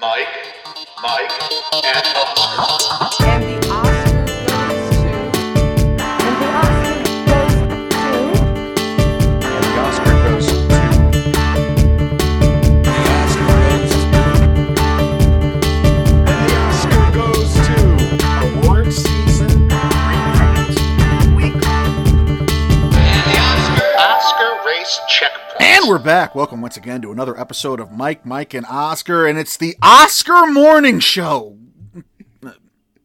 Mike, Mike, and Oscar. We're back. Welcome once again to another episode of Mike, Mike, and Oscar, and it's the Oscar Morning Show.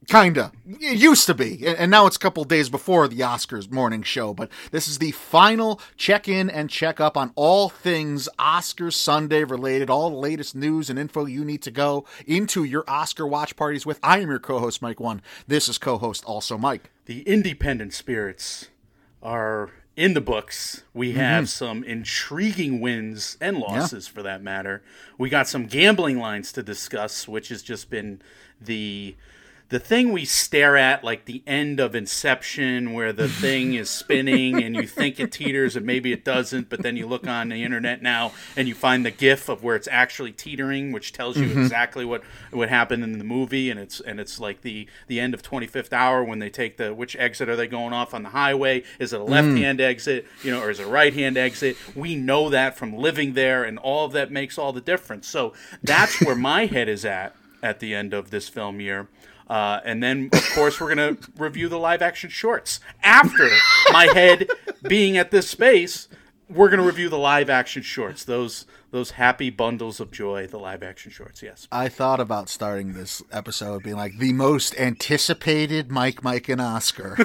Kinda. It used to be, and now it's a couple days before the Oscars morning show, but this is the final check in and check up on all things Oscars Sunday related, all the latest news and info you need to go into your Oscar watch parties with. I am your co host, Mike One. This is co host also Mike. the independent spirits are in the books. We mm-hmm. have some intriguing wins and losses for that matter. We got some gambling lines to discuss, which has just been the the thing we stare at like the end of Inception where the thing is spinning and you think it teeters and maybe it doesn't, but then you look on the internet now and you find the gif of where it's actually teetering, which tells you mm-hmm. exactly what what happened in the movie and it's and it's like the the end of 25th hour when they take the which exit are they going off on the highway? Is it a mm. left-hand exit, you know, or is it a right-hand exit? We know that from living there and all of that makes all the difference. So that's where my head is at at the end of this film year. Uh, and then, of course, we're going to review the live action shorts. After my head being at this space, we're going to review the live action shorts. Those those happy bundles of joy, the live action shorts. Yes. I thought about starting this episode being like the most anticipated Mike, Mike, and Oscar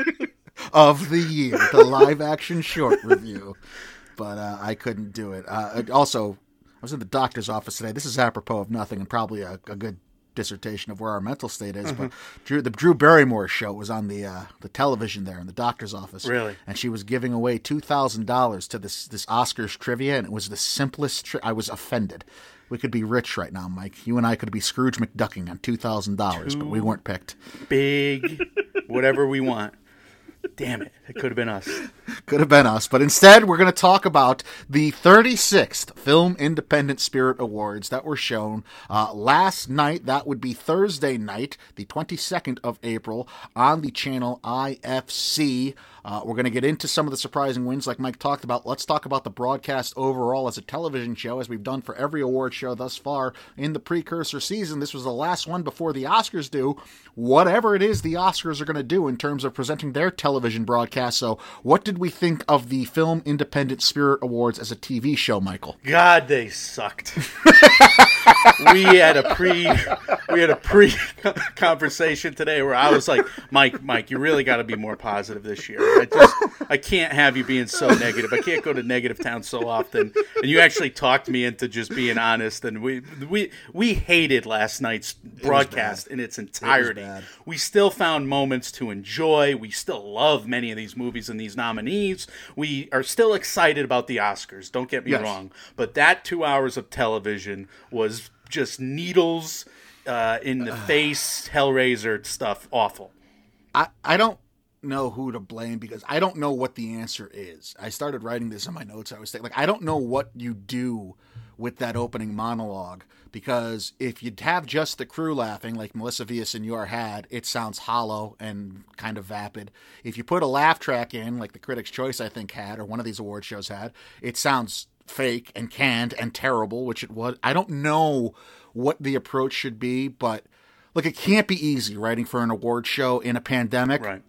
of the year, the live action short review. But uh, I couldn't do it. Uh, also, I was in the doctor's office today. This is apropos of nothing and probably a, a good dissertation of where our mental state is. But Drew, the Drew Barrymore show was on the uh, the television there in the doctor's office. Really? And she was giving away two thousand dollars to this this Oscars trivia, and it was the simplest. Tri- I was offended. We could be rich right now, Mike. You and I could be Scrooge McDucking on two thousand dollars, but we weren't picked. Big, whatever we want. Damn it! It could have been us. Could have been us, but instead we're going to talk about the 36th Film Independent Spirit Awards that were shown uh, last night. That would be Thursday night, the 22nd of April, on the channel IFC. Uh, we're going to get into some of the surprising wins, like Mike talked about. Let's talk about the broadcast overall as a television show, as we've done for every award show thus far in the precursor season. This was the last one before the Oscars do whatever it is the Oscars are going to do in terms of presenting their television broadcast. So, what did we think of the Film Independent Spirit Awards as a TV show, Michael? God, they sucked. we had a pre we had a pre conversation today where I was like, Mike, Mike, you really got to be more positive this year. I just I can't have you being so negative. I can't go to negative town so often. And you actually talked me into just being honest. And we we we hated last night's broadcast in its entirety. bad. We still found moments to enjoy. We still love many of these movies and these nominees. We are still excited about the Oscars. Don't get me Yes. wrong. But that two hours of television was just needles uh, in the face, Hellraiser stuff. Awful. I, I don't know who to blame because I don't know what the answer is. I started writing this in my notes. I was thinking, like, I don't know what you do with that opening monologue because if you'd have just the crew laughing, like Melissa Villasenor had, it sounds hollow and kind of vapid. If you put a laugh track in, like the Critics' Choice, I think, had, or one of these award shows had, it sounds fake and canned and terrible, which it was. I don't know what the approach should be, but look, it can't be easy writing for an award show in a pandemic Right.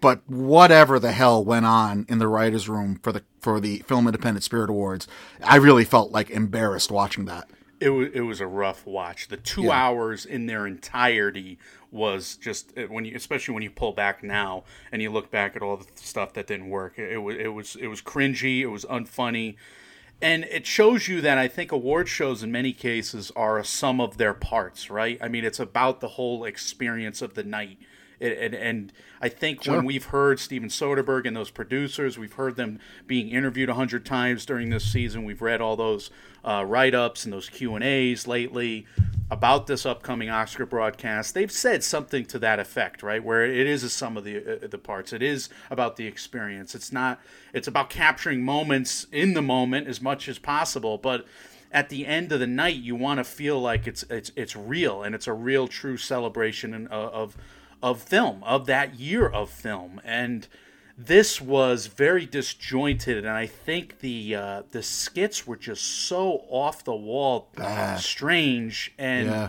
but whatever the hell went on in the writers' room for the for the Film Independent Spirit Awards, I really felt like embarrassed watching that. It was it was a rough watch. The two Yeah. hours in their entirety was just uh, when you, especially when you pull back now and you look back at all the stuff that didn't work. It, was it was it was cringy. It was unfunny, and it shows you that I think award shows in many cases are a sum of their parts. Right? I mean, it's about the whole experience of the night. It, and, and I think when we've heard Steven Soderbergh and those producers, we've heard them being interviewed a hundred times during this season. We've read all those uh, write-ups and those Q and A's lately about this upcoming Oscar broadcast. They've said something to that effect, right? Where it is a sum of the uh, the parts. It is about the experience. It's not. It's about capturing moments in the moment as much as possible, but at the end of the night you want to feel like it's it's it's real and it's a real true celebration of of, film of that year of film and this was very disjointed and i think the uh, the skits were just so off the wall strange and Yeah.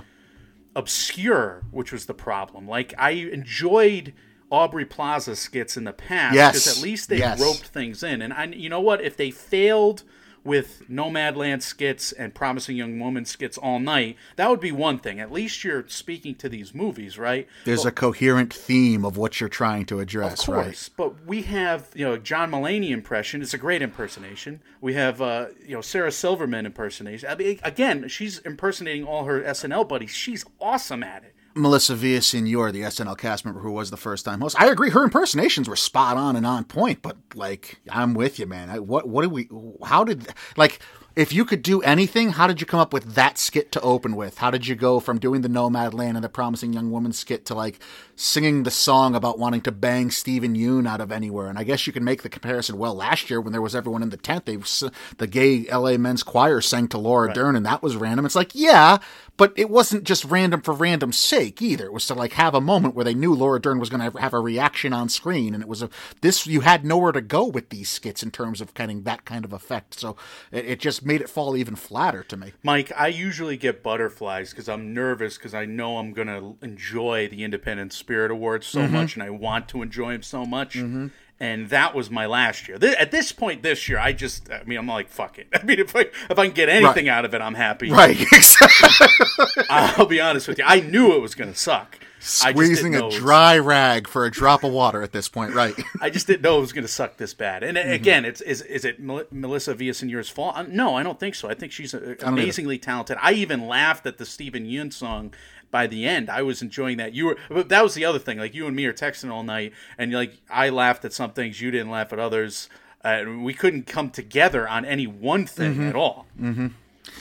obscure, which was the problem. Like I enjoyed Aubrey Plaza skits in the past Yes. because at least they Yes. roped things in. And I, you know what? If they failed with Nomadland skits and Promising Young Woman skits all night, that would be one thing. At least you're speaking to these movies, right? There's a coherent theme of what you're trying to address, Of right? course, but we have you know John Mulaney impression. It's a great impersonation. We have uh, you know Sarah Silverman impersonation. I mean, again, she's impersonating all her SNL buddies. She's awesome at it. Melissa Villasenor, the SNL cast member who was the first time host. I agree, her impersonations were spot on and on point. But like, I'm with you, man. I, what what did we? How did like? If you could do anything, how did you come up with that skit to open with? How did you go from doing the Nomadland and the Promising Young Woman skit to like singing the song about wanting to bang Steven Yeun out of anywhere? And I guess you can make the comparison. Well, last year when there was everyone in the tent, they the gay LA men's choir sang to Laura Dern, and that was random. It's like, yeah, but it wasn't just random for random's sake either. It was to like have a moment where they knew Laura Dern was going to have a reaction on screen, and it was a this you had nowhere to go with these skits in terms of getting that kind of effect. So it, it just made it fall even flatter to me. Mike, I usually get butterflies because I'm nervous because I know I'm going to enjoy the Independent Spirit Awards so mm-hmm. much and I want to enjoy them so much. Mm-hmm. And that was my last year. Th- At this point this year, I just, I mean, I'm like, fuck it. I mean, if I, if I can get anything out of it, I'm happy. Right, exactly. I'll be honest with you. I knew it was going to suck. Squeezing a it was- dry rag for a drop of water at this point, right? I just didn't know it was going to suck this bad. And uh, Mm-hmm. again, it's is is it Mel- Melissa Villasenor's fault? Uh, No, I don't think so. I think she's uh, amazingly talented. I even laughed at the Steven Yeun song by the end. I was enjoying that. You were, but that was the other thing. Like you and me are texting all night, and like I laughed at some things, you didn't laugh at others. Uh, we couldn't come together on any one thing Mm-hmm. at all.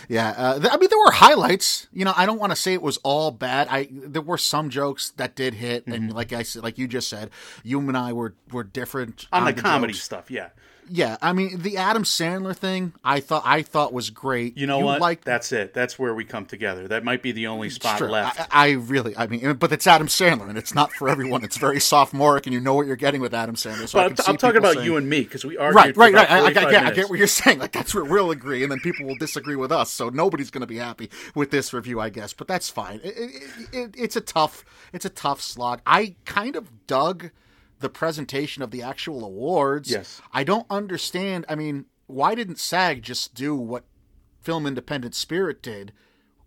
Yeah, uh, th- I mean there were highlights. You know, I don't want to say it was all bad. I there were some jokes that did hit, Mm-hmm. and like I said, like you just said, you and I were were different On the comedy jokes. stuff, yeah. Yeah, I mean the Adam Sandler thing, I thought I thought was great. You know what? Liked That's it. That's where we come together. That might be the only spot Sure, left. I, I really, I mean, but it's Adam Sandler, and it's not for everyone. It's very sophomoric, and you know what you're getting with Adam Sandler. So I but see I'm talking about saying- you and me because we are Right, right, right. I, I, 45 get, I get what you're saying. Like that's where we'll agree, and then people will disagree with us. So nobody's going to be happy with this review, I guess. But that's fine. It, it, it, it's a tough, it's a tough slog. I kind of dug the presentation of the actual awards. Yes. I don't understand. I mean, why didn't SAG just do what Film Independent Spirit did?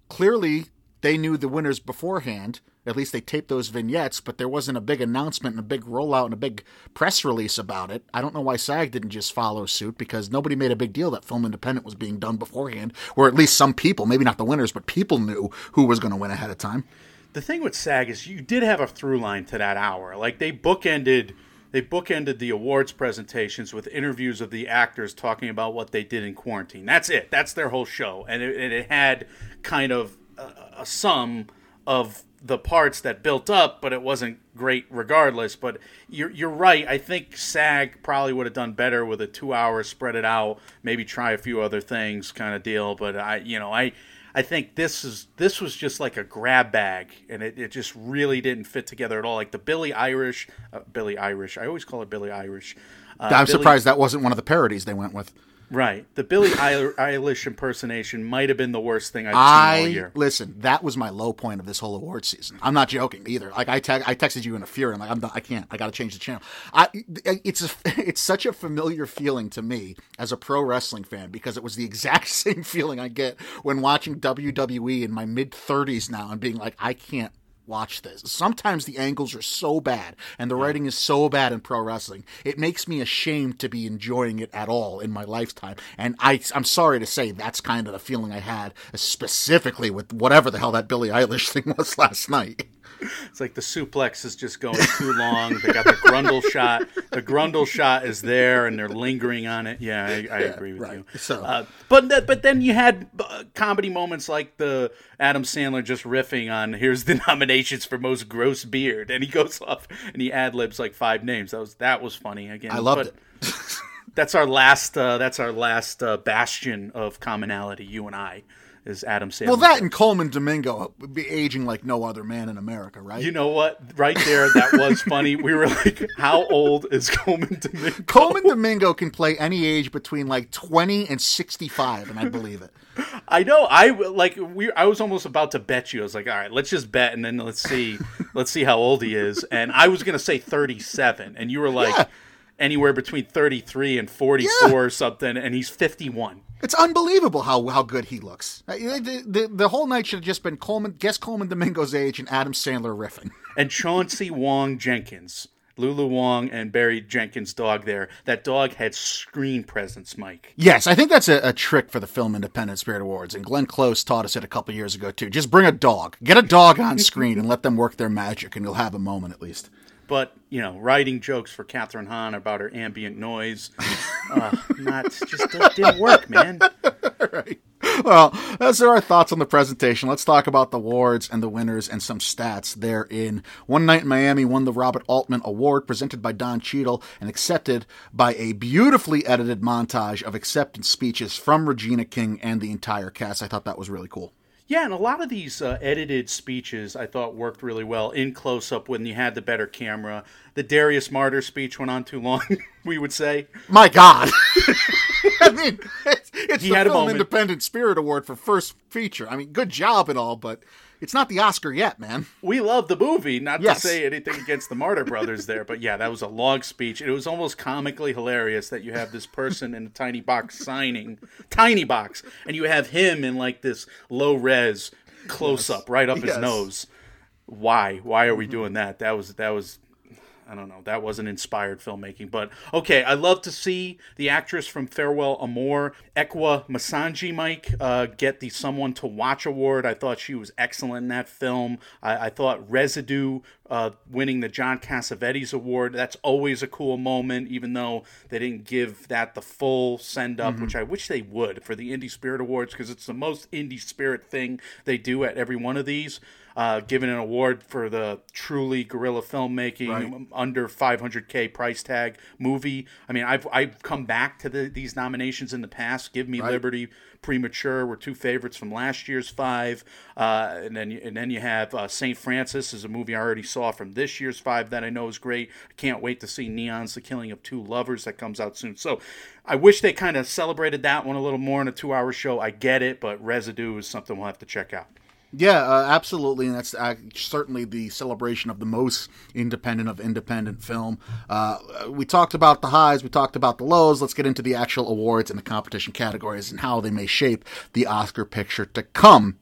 Clearly, they knew the winners beforehand. At least they taped those vignettes, but there wasn't a big announcement and a big rollout and a big press release about it. I don't know why SAG didn't just follow suit because nobody made a big deal that Film Independent was being done beforehand, or at least some people, maybe not the winners, but people knew who was going to win ahead of time. The thing with SAG is you did have a through line to that hour. Like they bookended they bookended the awards presentations with interviews of the actors talking about what they did in quarantine. That's it. That's their whole show, and it, and it had kind of a, a sum of the parts that built up, but it wasn't great regardless. But you're you're right. I think SAG probably would have done better with a two hour spread it out, maybe try a few other things kind of deal. But I you know I. I think this is this was just like a grab bag, and it, it just really didn't fit together at all. Like the Billy Irish, uh, Billy Irish. I always call it Billy Irish. Uh, I'm Billy- surprised that wasn't one of the parodies they went with. Right, the Billie Eilish impersonation might have been the worst thing I've seen all I year. listen. That was my low point of this whole award season. I'm not joking either. Like I, te- I texted you in a fury. I'm like, I'm not, I can't. I got to change the channel. I, it's a, it's such a familiar feeling to me as a pro wrestling fan because it was the exact same feeling I get when watching WWE in my mid 30s now and being like, I can't watch this. Sometimes the angles are so bad and the writing is so bad in pro wrestling. It makes me ashamed to be enjoying it at all in my lifetime. And I, I'm sorry to say that's kind of the feeling I had specifically with whatever the hell that Billie Eilish thing was last night. It's like the suplex is just going too long. They got the Grundle shot. The Grundle shot is there, and they're lingering on it. Yeah, I, I agree with right. you. So- uh, but th- but then you had uh, comedy moments like the Adam Sandler just riffing on here's the nominations for most gross beard, and he goes off and he ad libs like five names. That was that was funny again. I loved but, it. That's our last. Uh, that's our last uh, bastion of commonality. You and I is Adam Sandler. Well, that and Colman Domingo would be aging like no other man in America, right? You know what? Right there, that was funny. We were like, "How old is Colman Domingo?" Colman Domingo can play any age between like 20 and 65, and I believe it. I know. I like. We. I was almost about to bet you. I was like, "All right, let's just bet, and then let's see, let's see how old he is." And I was gonna say thirty-seven, and you were like, Yeah. Anywhere between thirty-three and forty-four Yeah. or something, and he's fifty-one. It's unbelievable how how good he looks. Uh, The, the, the whole night should have just been Colman, guess Colman Domingo's age and Adam Sandler riffing. and Chauncey Wang Jenkins, Lulu Wang and Barry Jenkins' dog there. That dog had screen presence, Mike. Yes, I think that's a, a trick for the Film Independent Spirit Awards, and Glenn Close taught us it a couple years ago too. Just bring a dog, get a dog on screen, and let them work their magic, and you'll have a moment at least. But, you know, writing jokes for Kathryn Hahn about her ambient noise, uh, not, just didn't work, man. Well, those are our thoughts on the presentation. Let's talk about the awards and the winners and some stats therein. One Night in Miami won the Robert Altman Award presented by Don Cheadle and accepted by a beautifully edited montage of acceptance speeches from Regina King and the entire cast. I thought that was really cool. Yeah, and a lot of these uh, edited speeches I thought worked really well in close up when you had the better camera. The Darius Marder speech went on too long, we would say. My God. I mean, it's, it's He the Film. Independent Spirit Award for first feature. I mean, good job and all, but it's not the Oscar yet, man. we love the movie. Not Yes. to say anything against the Marder brothers there, but yeah, that was a long speech. It was almost comically hilarious that you have this person in a tiny box signing, tiny box, and you have him in like this low res close up right up his Yes. Mm-hmm. nose. Why? Why are we doing that? That was that was. I don't know. That wasn't inspired filmmaking, but okay. I love to see the actress from Farewell Amor, Ekwa Msangi, Mike, uh, get the Someone to Watch award. I thought she was excellent in that film. I, I thought Residue uh, winning the John Cassavetes Award. That's always a cool moment, even though they didn't give that the full send up, which I wish they would for the Indie Spirit Awards because it's the most indie spirit thing they do at every one of these. Uh, given an award for the truly guerrilla filmmaking under 500k price tag movie. I mean, I've I've come back to the, these nominations in the past. Give Me Liberty, Premature were two favorites from last year's five, uh, and then you- and then you have uh, Saint Francis is a movie I already saw from this year's five that I know is great. I can't wait to see Neon's The Killing of Two Lovers that comes out soon. So I wish they kind of celebrated that one a little more in a two-hour show. I get it, but Residue is something we'll have to check out. Yeah, uh, absolutely, and that's uh, certainly the celebration of the most independent of independent film. Uh, we talked about the highs, we talked about the lows. Let's get into the actual awards and the competition categories and how they may shape the Oscar picture to come.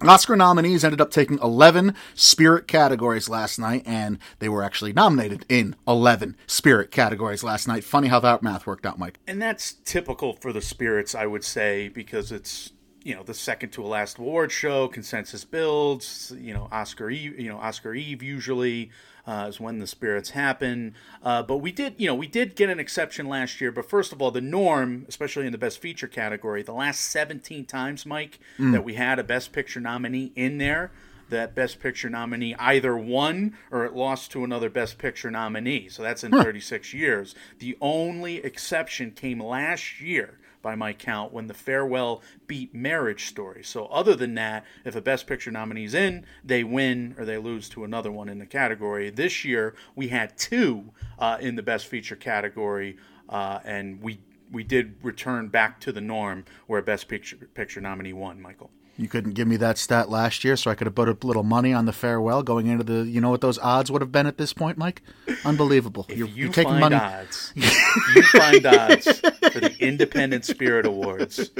Oscar nominees ended up taking 11 spirit categories last night, and they were actually nominated in 11 spirit categories last night. Funny how that math worked out, Mike. and that's typical for the spirits i would say because it's you know the second to a last award show consensus builds you know oscar eve you know oscar eve usually uh, is when the spirits happen uh, but we did you know we did get an exception last year but first of all the norm especially in the best feature category the last 17 times mike that we had a best picture nominee in there that Best Picture nominee either won or it lost to another Best Picture nominee. So that's in 36 years. The only exception came last year, by my count, when The Farewell beat Marriage Story. So other than that, if a Best Picture nominee's in, they win or they lose to another one in the category. This year we had two uh, in the Best Feature category, uh, and we we did return back to the norm where Best Picture Picture nominee won. Michael. You couldn't give me that stat last year, so I could have put a little money on the farewell going into the. You know what those odds would have been at this point, Mike? Unbelievable. If you're, you you're taking find money. odds, you find odds for the Independent Spirit Awards,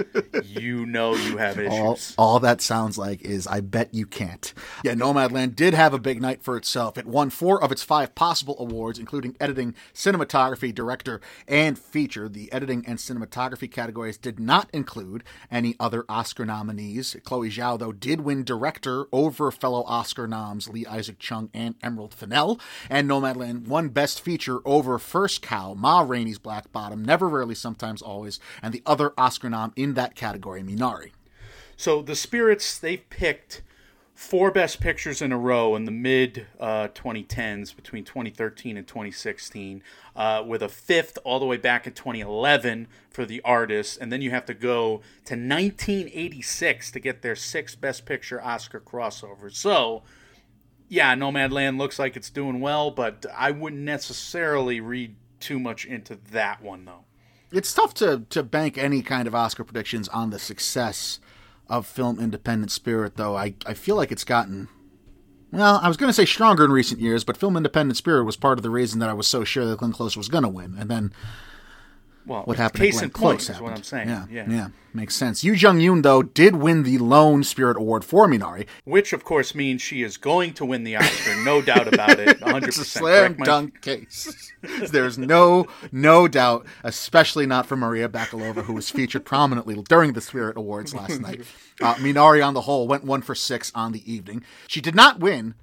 you know you have All, issues. all that sounds like is I bet you can't. Yeah, Nomadland did have a big night for itself. It won four of its five possible awards, including editing, cinematography, director, and feature. The editing and cinematography categories did not include any other Oscar nominees. Chloe Zhao, though, did win director over fellow Oscar noms Lee Isaac Chung and Emerald Fennell. And Nomadland won best feature over First Cow, Ma Rainey's Black Bottom, Never Rarely, Sometimes Always, and the other Oscar nom in that category, Minari. So the spirits they've picked four best pictures in a row in the mid uh, 2010s between 2013 and 2016 uh, with a fifth all the way back in 2011 for the artist and then you have to go to 1986 to get their sixth best picture oscar crossover. So yeah nomadland looks like it's doing well but i wouldn't necessarily read too much into that one though. It's tough to to bank any kind of Oscar predictions on the success of film Independent Spirit, though. I I feel like it's gotten. Well, I was going to say stronger in recent years, but Film Independent Spirit was part of the reason that I was so sure that Glenn Close was going to win. And then well what happened case to Glenn in point Close is what i'm saying Yeah, yeah. yeah, makes sense. Yuh-Jung Youn, though, did win the Lone Spirit Award for Minari. which of course means she is going to win the oscar no doubt about it 100% It's a slam correct, dunk case. There's no no doubt, especially not for Maria Bakalova, who was featured prominently during the Spirit Awards last night. Uh, Minari, on the whole, went one for six on the evening. She did not win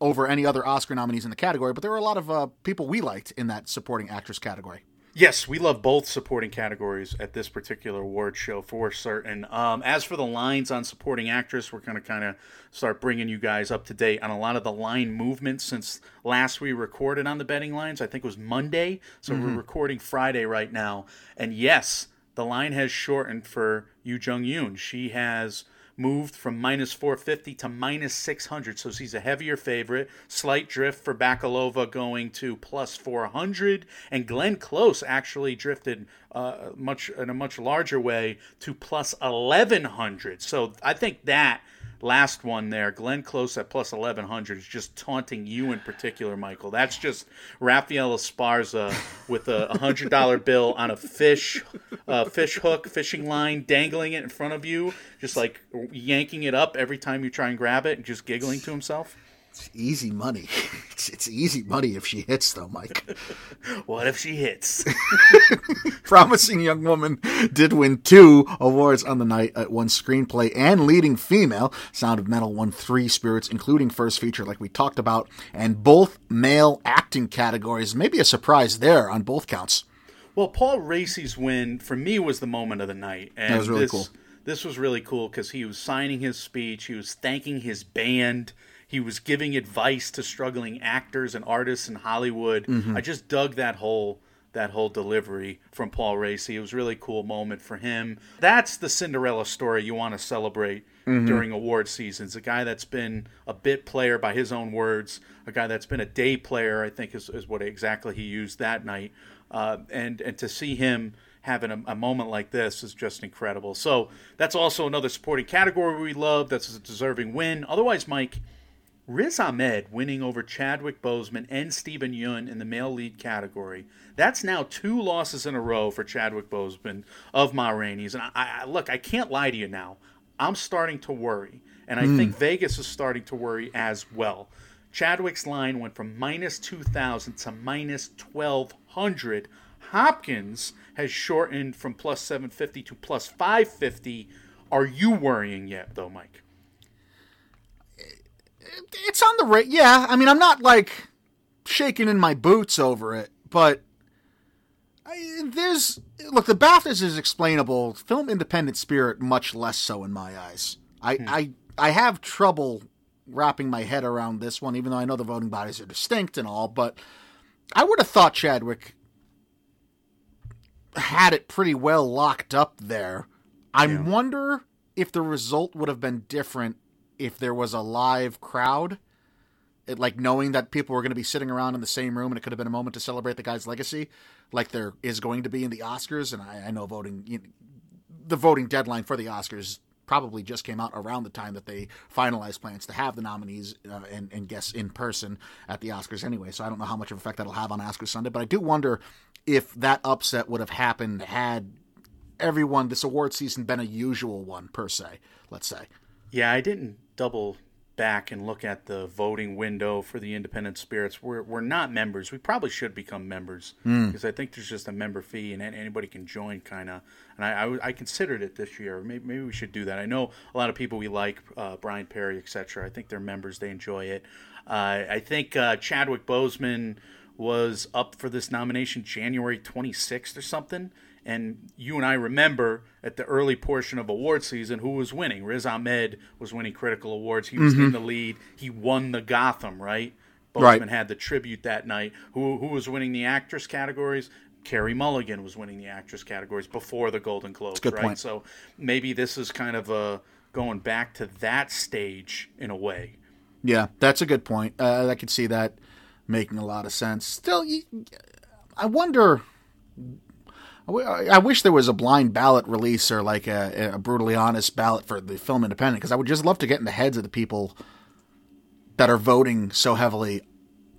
over any other Oscar nominees in the category, but there were a lot of uh, people we liked in that supporting actress category. Yes, we love both supporting categories at this particular award show for certain. Um, as for the lines on supporting actress, we're going to kind of start bringing you guys up to date on a lot of the line movements since last we recorded on the betting lines. I think it was Monday, so we're recording Friday right now. And yes, the line has shortened for Yuh-Jung Youn. She has moved from minus 450 to minus 600 so she's a heavier favorite. Slight drift for bakalova going to plus 400 and glenn close actually drifted uh, much in a much larger way to plus 1100 so i think that last one there glenn close at plus 1100 is just taunting you in particular michael. That's just rafael esparza with a hundred dollar bill on a fish uh, fish hook fishing line dangling it in front of you just like yanking it up every time you try and grab it and just giggling to himself It's easy money. It's, it's easy money if she hits, though, Mike. what if she hits Promising Young Woman did win two awards on the night at one screenplay and leading female. Sound of Metal won three spirits, including first feature, like we talked about, and both male acting categories. Maybe a surprise there on both counts. Well, Paul Raci's win for me was the moment of the night, and That was really this, cool. This was really cool because he was signing his speech, he was thanking his band, he was giving advice to struggling actors and artists in Hollywood. Mm-hmm. I just dug that whole that whole delivery from Paul Raci. It was a really cool moment for him. That's the Cinderella story you want to celebrate Mm-hmm. during award seasons. A guy that's been a bit player by his own words, a guy that's been a day player, I think is, is what exactly he used that night. Uh, and and to see him having a, a moment like this is just incredible. So that's also another supporting category we love. That's a deserving win. Otherwise, Mike, Riz Ahmed winning over Chadwick Boseman and Steven Yeun in the male lead category. That's now two losses in a row for Chadwick Boseman of Ma Rainey's. And I, I look, I can't lie to you now. I'm starting to worry, and I hmm. think Vegas is starting to worry as well. Chadwick's line went from minus 2,000 to minus 1,200. Hopkins has shortened from plus 750 to plus 550. Are you worrying yet, though, Mike? It's on the rate. Yeah, I mean, I'm not like shaking in my boots over it, but I, there's look. The BAFTAs is explainable. Film independent spirit, much less so in my eyes. I hmm. I I have trouble wrapping my head around this one, even though I know the voting bodies are distinct and all. But I would have thought Chadwick had it pretty well locked up there. I wonder if the result would have been different if there was a live crowd. It, like knowing that people were going to be sitting around in the same room and it could have been a moment to celebrate the guy's legacy, like there is going to be in the Oscars. And I, I know voting, you the voting deadline for the Oscars probably just came out around the time that they finalized plans to have the nominees uh, and, and guests in person at the Oscars anyway. So I don't know how much of effect that'll have on Oscars Sunday, but I do wonder if that upset would have happened had everyone this award season been a usual one per se. Let's say. Yeah, I didn't double back and look at the voting window for the independent spirits. We're, we're not members. We probably should become members because I think there's just a member fee and anybody can join, kind of. And I, I, I considered it this year. Maybe, maybe we should do that. I know a lot of people we like, uh, Brian Perry, etc. I think they're members. They enjoy it. Uh, I think uh, Chadwick Boseman was up for this nomination January 26th or something, And you and I remember at the early portion of award season who was winning. Riz Ahmed was winning critical awards. He was in the lead. He won the Gotham, right? Right. Boseman had the tribute that night. Who who was winning the actress categories? Carey Mulligan was winning the actress categories before the Golden Globes, right? point. So maybe this is kind of a going back to that stage in a way. Yeah, that's a good point. Uh, I could see that making a lot of sense. Still, I wonder. I wish there was a blind ballot release or like a, a brutally honest ballot for the film independent because I would just love to get in the heads of the people that are voting so heavily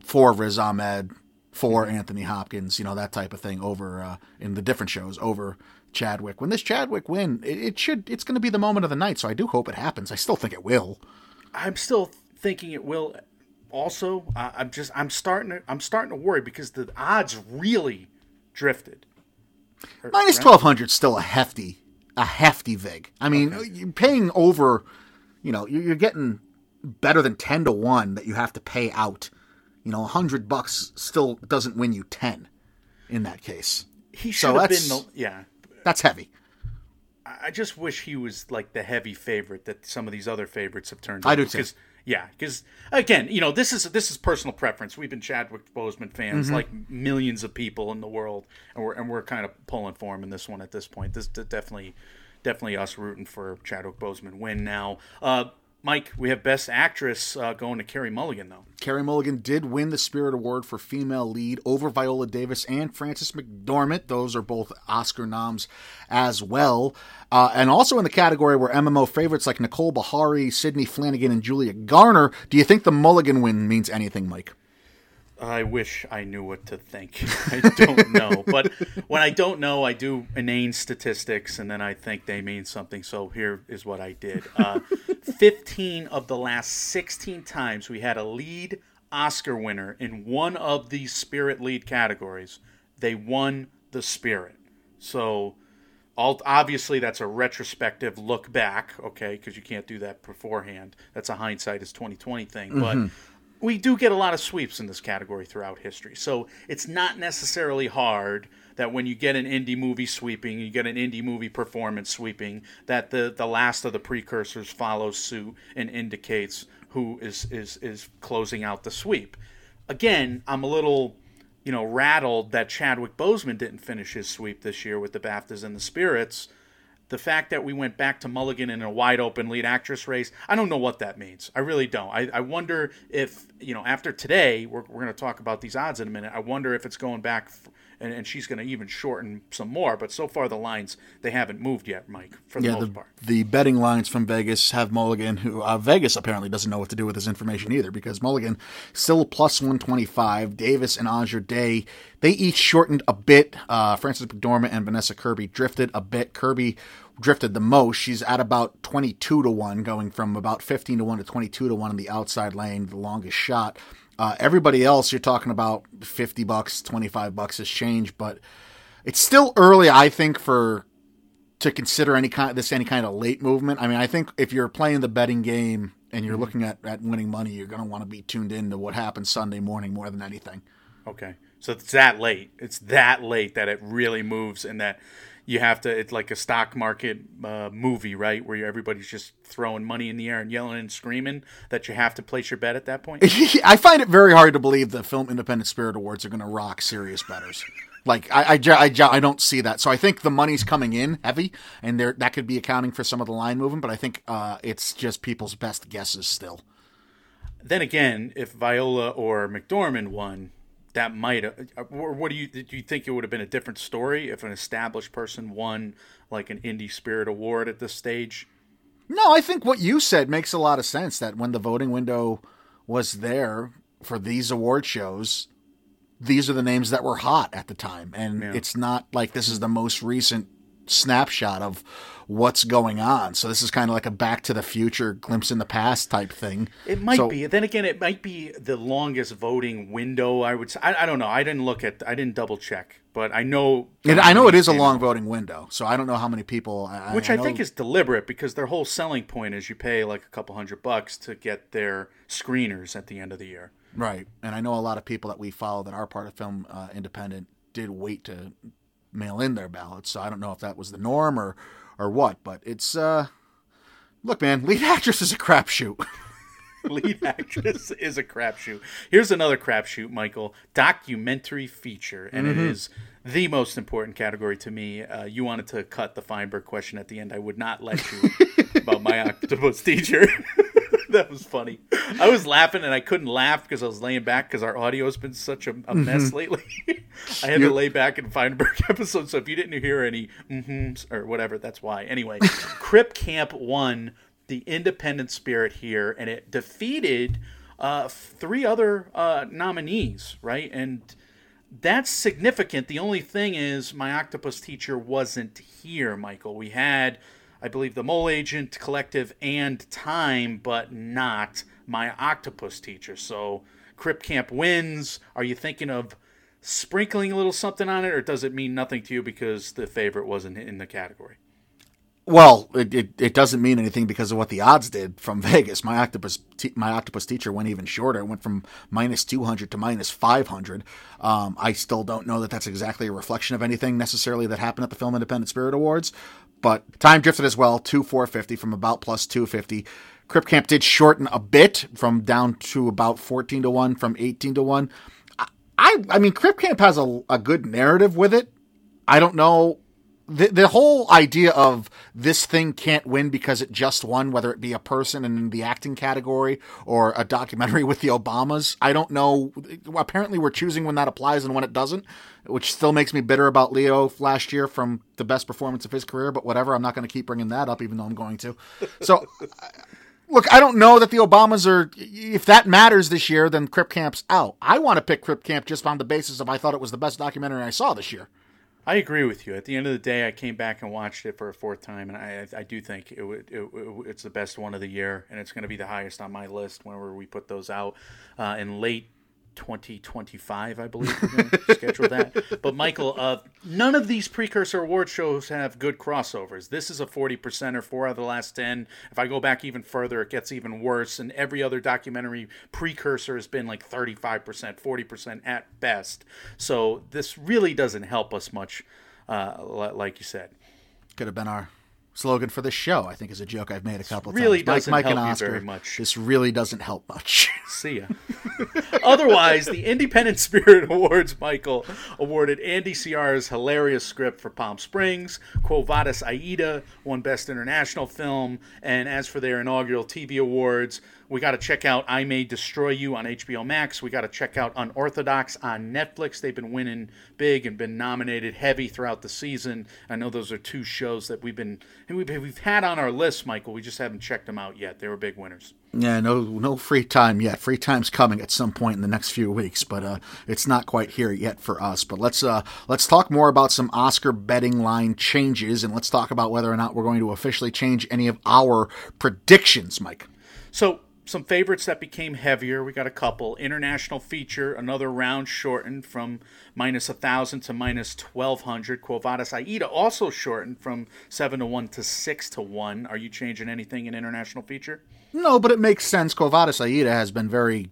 for Riz Ahmed, for Anthony Hopkins, you know that type of thing over uh, in the different shows over Chadwick. When this Chadwick win, it, it should it's going to be the moment of the night. So I do hope it happens. I still think it will. I'm still thinking it will. Also, I I'm just I'm starting to I'm starting to worry because the odds really drifted. Minus twelve hundred still a hefty, a hefty vig. I mean, you're paying over. You know, you're, you're getting better than ten to one that you have to pay out. You know, a hundred bucks still doesn't win you ten. In that case, He So should have been the yeah. that's heavy. I just wish he was like the heavy favorite that some of these other favorites have turned. I do too. Because yeah, because again, you know, this is this is personal preference. We've been Chadwick Boseman fans Mm-hmm. like millions of people in the world, and we're and we're kind of pulling for him in this one at this point. This definitely definitely us rooting for Chadwick Boseman win now. Uh, Mike, we have Best Actress uh, going to Carey Mulligan though. Carey Mulligan did win the Spirit Award for female lead over Viola Davis and Frances McDormand. Those are both Oscar noms as well. Uh, and also in the category where MMO favorites like Nicole Beharie, Sidney Flanigan, and Julia Garner. Do you think the Mulligan win means anything, Mike? I wish I knew what to think. I don't know. But when I don't know, I do inane statistics and then I think they mean something. So here is what I did. Uh, 15 of the last 16 times we had a lead Oscar winner in one of the spirit lead categories, they won the spirit. So obviously that's a retrospective look back, okay, because you can't do that beforehand. That's a hindsight is 2020 thing. But we do get a lot of sweeps in this category throughout history. So it's not necessarily hard that when you get an indie movie sweeping, you get an indie movie performance sweeping, that the, the last of the precursors follows suit and indicates who is, is, is closing out the sweep. Again, I'm a little, you know, rattled that Chadwick Boseman didn't finish his sweep this year with the BAFTAs and the Spirits the fact that we went back to Mulligan in a wide open lead actress race, I don't know what that means. I really don't. I, I wonder if, you know, after today, we're, we're going to talk about these odds in a minute. I wonder if it's going back and, and she's going to even shorten some more. But so far, the lines, they haven't moved yet, Mike, for the Yeah, most the, part. the betting lines from Vegas have Mulligan, who uh, Vegas apparently doesn't know what to do with this information either, because Mulligan still plus 125. Davis and Andra Day, they each shortened a bit. Uh, Frances McDormand and Vanessa Kirby drifted a bit. Kirby drifted the most. She's at about 22 to 1, going from about 15 to 1 to 22 to 1 in the outside lane, the longest shot. Uh, everybody else, you're talking about 50 bucks, 25 bucks is change, but it's still early, I think, for to consider any kind this any kind of late movement. I mean, I think if you're playing the betting game and you're looking at, at winning money, you're going to want to be tuned in to what happens Sunday morning more than anything. Okay. So it's that late. It's that late that it really moves and that you have to, it's like a stock market uh, movie, right? Where everybody's just throwing money in the air and yelling and screaming that you have to place your bet at that point. I find it very hard to believe the Film Independent Spirit Awards are going to rock serious bettors. Like I, I, I, I don't see that. So I think the money's coming in heavy, and there that could be accounting for some of the line movement. But I think uh, it's just people's best guesses still. then again, if Viola or McDormand won, that might. Uh, or what do you do? You think it would have been a different story if an established person won like an Indie Spirit Award at this stage? No, I think what you said makes a lot of sense. That when the voting window was there for these award shows, these are the names that were hot at the time, and Yeah. it's not like this is the most recent snapshot of what's going on. So this is kind of like a Back to the Future glimpse in the past type thing. It might So- be. Then again, it might be the longest voting window. I would. Say. I, I don't know. I didn't look at. I didn't double check, but I know. And I know it is a long voting window, so I don't know how many people. I, which I, know- think is deliberate because their whole selling point is you pay like a couple hundred bucks to get their screeners at the end of the year. right. And I know a lot of people that we follow that are part of Film uh, Independent did wait to mail in their ballots. So I don't know if that was the norm or or what, but it's uh look, man, lead actress is a crapshoot. Lead actress is a crapshoot. Here's another crapshoot, Michael. Documentary feature, and it is the most important category to me. Uh, you wanted to cut the Feinberg question at the end. I would not let you about my octopus teacher. that was funny. I was laughing and I couldn't laugh because I was laying back because our audio has been such a, a mess lately. I had to lay back in Feinberg episode, so if you didn't hear any mm-hms or whatever, that's why. Anyway, Crip Camp won the independent spirit here, and it defeated uh, three other uh, nominees, right? And that's significant. The only thing is, my octopus teacher wasn't here, Michael. We had, I believe, the Mole Agent Collective and Time, but not my octopus teacher. So, Crip Camp wins. Are you thinking of sprinkling a little something on it, or does it mean nothing to you because the favorite wasn't in the category? Well, it, it, it doesn't mean anything because of what the odds did from Vegas. My octopus my octopus teacher went even shorter. It went from minus two hundred to minus five hundred. Um, I still don't know that that's exactly a reflection of anything necessarily that happened at the Film Independent Spirit Awards, but time drifted as well to four fifty from about plus two fifty. Crip Camp did shorten a bit from down to about fourteen to one from eighteen to one. I I, I mean, Crip Camp has a, a good narrative with it. I don't know the the whole idea of this thing can't win because it just won, whether it be a person in the acting category or a documentary with the Obamas. I don't know. Apparently, we're choosing when that applies and when it doesn't, which still makes me bitter about Leo last year from the best performance of his career. But whatever, I'm not going to keep bringing that up, even though I'm going to. So. Look, I don't know that the Obamas are. If that matters this year, then Crip Camp's out. I want to pick Crip Camp just on the basis of I thought it was the best documentary I saw this year. I agree with you. At the end of the day, I came back and watched it for a fourth time, and I, I do think it, it, it it's the best one of the year, and it's going to be the highest on my list whenever we put those out uh, in late 2025, I believe. Schedule that. But Michael, uh, none of these precursor award shows have good crossovers. This is a 40% or four out of the last 10. If I go back even further, it gets even worse. And every other documentary precursor has been like 35 percent, 40 percent at best. So this really doesn't help us much, uh, like you said. could have been our slogan for this show. I think is a joke I've made a couple of really times. doesn't Mike, Mike and help you Oscar. very much. This really doesn't help much. See ya. Otherwise, the Independent Spirit Awards, Michael, awarded Andy Siara's hilarious script for Palm Springs. Quo Vadis Aida won Best International Film. And as for their inaugural TV awards, we got to check out I May Destroy You on HBO Max. We got to check out Unorthodox on Netflix. They've been winning big and been nominated heavy throughout the season. I know those are two shows that we've been we've, we've had on our list, Michael. We just haven't checked them out yet. They were big winners. yeah, no, no free time yet. Free time's coming at some point in the next few weeks, but uh, it's not quite here yet for us. But let's uh, let's talk more about some Oscar betting line changes, and let's talk about whether or not we're going to officially change any of our predictions, Mike. So some favorites that became heavier. We got a couple. International feature, another round shortened from minus a thousand to minus twelve hundred. Quo Vadis Aida also shortened from seven to one to six to one. Are you changing anything in international feature? No, but it makes sense. Quo Vadis Aida has been very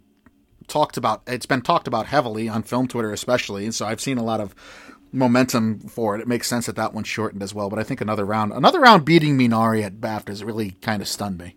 talked about. It's been talked about heavily on film Twitter, especially, and so I've seen a lot of momentum for it. It makes sense that that one shortened as well. But I think another round, another round beating Minari at BAFTAs really kind of stunned me.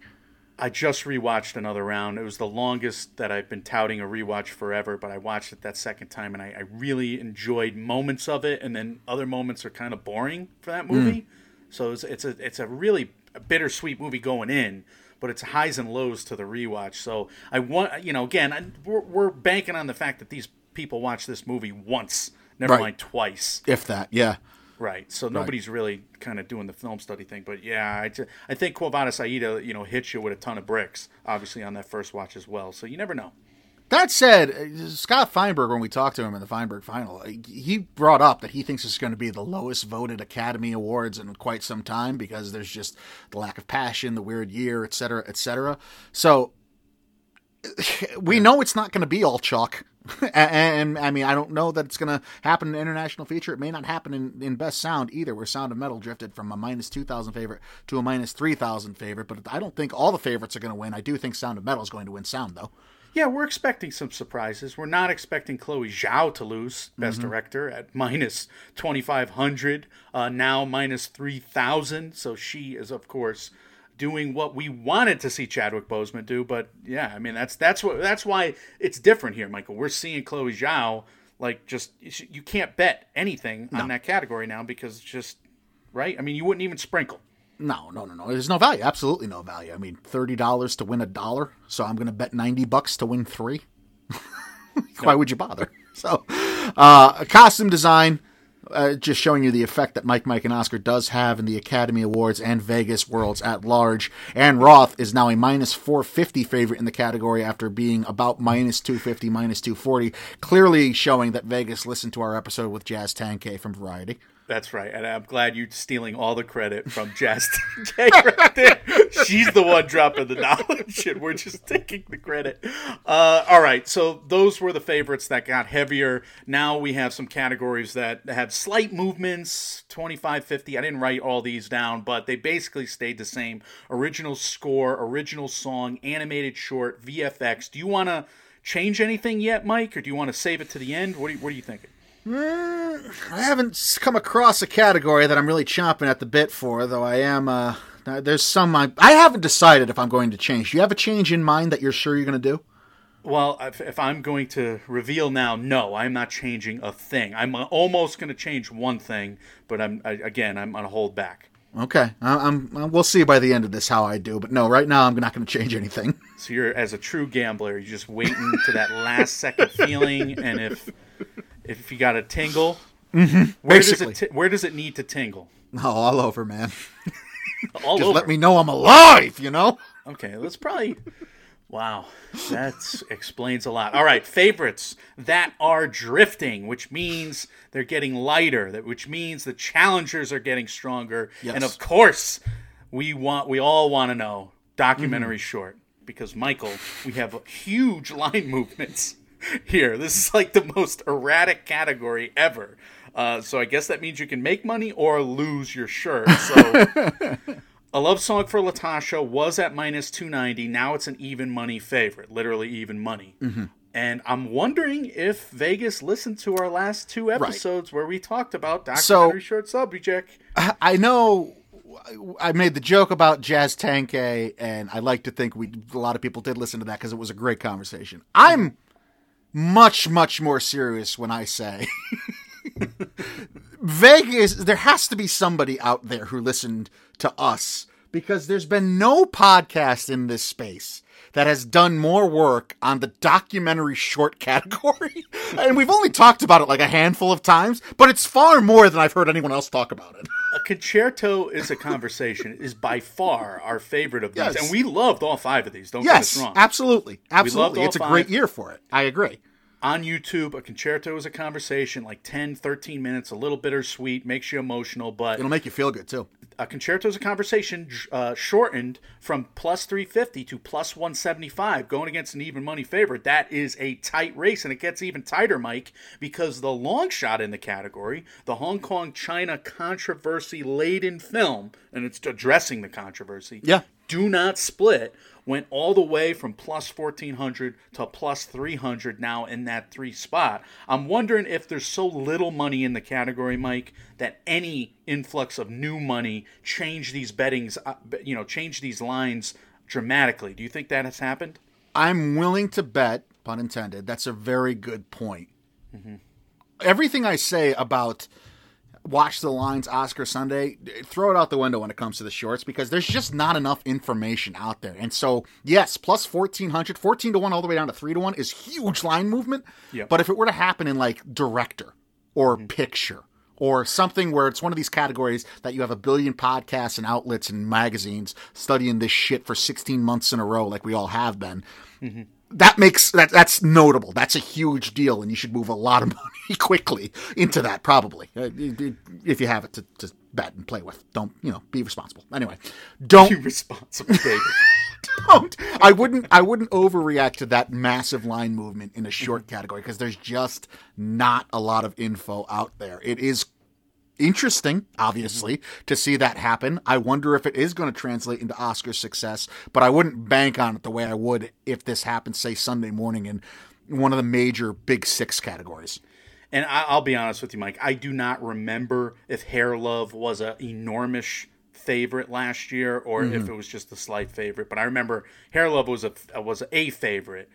I just rewatched another round. It was the longest that I've been touting a rewatch forever, but I watched it that second time and I, I really enjoyed moments of it, and then other moments are kind of boring for that hmm. movie. So it's, it's a it's a really bittersweet movie going in, but it's highs and lows to the rewatch. So I want you know again I, we're, we're banking on the fact that these people watch this movie once, never Right. mind twice. If that, yeah. Right. So nobody's really kind of doing the film study thing. But yeah, I, I think Quo Vadis Aida, you know, hits you with a ton of bricks, obviously, on that first watch as well. So you never know. That said, uh, Scott Feinberg, when we talked to him in the Feinberg final, uh, he brought up that he thinks it's going to be the lowest voted Academy Awards in quite some time because there's just the lack of passion, the weird year, et cetera, et cetera. So we know it's not going to be all chalk. and, and, I mean, I don't know that it's going to happen in international feature. It may not happen in, in best sound either, where Sound of Metal drifted from a minus 2,000 favorite to a minus 3,000 favorite. But I don't think all the favorites are going to win. I do think Sound of Metal is going to win sound, though. Yeah, we're expecting some surprises. We're not expecting Chloe Zhao to lose Best Mm-hmm. Director at minus 2,500, uh, now minus 3,000. So she is, of course, doing what we wanted to see Chadwick Boseman do. But yeah, I mean, that's that's what that's why it's different here, Michael. We're seeing Chloe Zhao like just you can't bet anything on that category now because it's just right. I mean, you wouldn't even sprinkle. No, no, no, no. There's no value. Absolutely no value. I mean, thirty dollars to win a dollar, so I'm going to bet ninety bucks to win three. Why would you bother? So, uh, costume design, uh, just showing you the effect that Mike, Mike, and Oscar does have in the Academy Awards and Vegas Worlds at large. And Roth is now a minus 450 favorite in the category after being about minus 250, minus 240, clearly showing that Vegas listened to our episode with Jazz Tangcay from Variety. That's right, and I'm glad you're stealing all the credit from Jazz J right there. She's the one dropping the knowledge, and we're just taking the credit. Uh, all right, so those were the favorites that got heavier. Now we have some categories that have slight movements 25, 50. I didn't write all these down, but they basically stayed the same original score, original song, animated short, VFX. Do you want to change anything yet, Mike, or do you want to save it to the end? What are you, what are you thinking? I haven't come across a category that I'm really chomping at the bit for, though I am. Uh, there's some I, I haven't decided if I'm going to change. Do you have a change in mind that you're sure you're going to do? Well, if, if I'm going to reveal now, no, I'm not changing a thing. I'm uh, almost going to change one thing, but I'm I, again, I'm going to hold back. Okay, I, I'm. We'll see by the end of this how I do, but no, right now I'm not going to change anything. So you're as a true gambler, you're just waiting to that last second feeling, and if if you got a tingle, where basically. does it ti- where does it need to tingle? No, all over, man. All Just over. let me know I'm alive. You know. Okay, let's probably. Wow, that explains a lot. All right, favorites that are drifting, which means they're getting lighter. That which means the challengers are getting stronger. Yes. And of course, we want we all want to know documentary Mm-hmm. short because Michael, we have huge line movements here. This is like the most erratic category ever. Uh, so I guess that means you can make money or lose your shirt. So. A Love Song for Latasha was at minus 290. Now it's an even money favorite, literally even money. Mm-hmm. And I'm wondering if Vegas listened to our last two episodes where we talked about documentary short subject. I know I made the joke about Jazz Tangcay, and I like to think we a lot of people did listen to that because it was a great conversation. I'm much, much more serious when I say Vegas. There has to be somebody out there who listened to us because there's been no podcast in this space that has done more work on the documentary short category. and we've only talked about it like a handful of times, but it's far more than I've heard anyone else talk about it. A concerto is a conversation is by far our favorite of these, Yes. and we loved all five of these. Don't Yes, get us wrong. absolutely, absolutely. It's a five. great year for it. I agree. on YouTube, a concerto is a conversation, like 10, 13 minutes, a little bittersweet, makes you emotional, but It'll make you feel good too. A concerto is a conversation uh, shortened from plus 350 to plus 175 going against an even money favorite that is a tight race and it gets even tighter mike because the long shot in the category the hong kong china controversy laden film and it's addressing the controversy Yeah. do not split went all the way from plus 1400 to plus 300 now in that three spot. I'm wondering if there's so little money in the category mike that any influx of new money change these bettings uh, you know change these lines dramatically. Do you think that has happened? I'm willing to bet, pun intended, that's a very good point. Everything I say about watch the lines Oscar Sunday, throw it out the window when it comes to the shorts because there's just not enough information out there. And so, yes, plus 1400, 14 to 1 all the way down to 3 to 1 is huge line movement. Yep. But if it were to happen in like director or mm-hmm. picture or something where it's one of these categories that you have a billion podcasts and outlets and magazines studying this shit for 16 months in a row like we all have been mm-hmm. That makes that that's notable that's a huge deal and you should move a lot of money quickly into that probably Uh, if you have it to, to bet and play with don't you know be responsible anyway don't you responsible david don't. I wouldn't. I wouldn't overreact to that massive line movement in a short category because there's just not a lot of info out there. It is interesting, obviously, to see that happen. I wonder if it is going to translate into Oscar success, but I wouldn't bank on it the way I would if this happened, say, Sunday morning in one of the major big six categories. And I, I'll be honest with you, Mike. I do not remember if Hair Love was an enormous favorite last year or if mm-hmm. it was just a slight favorite. But I remember Hair Love was a was a favorite.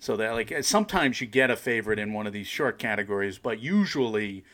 So that like sometimes you get a favorite in one of these short categories, but usually,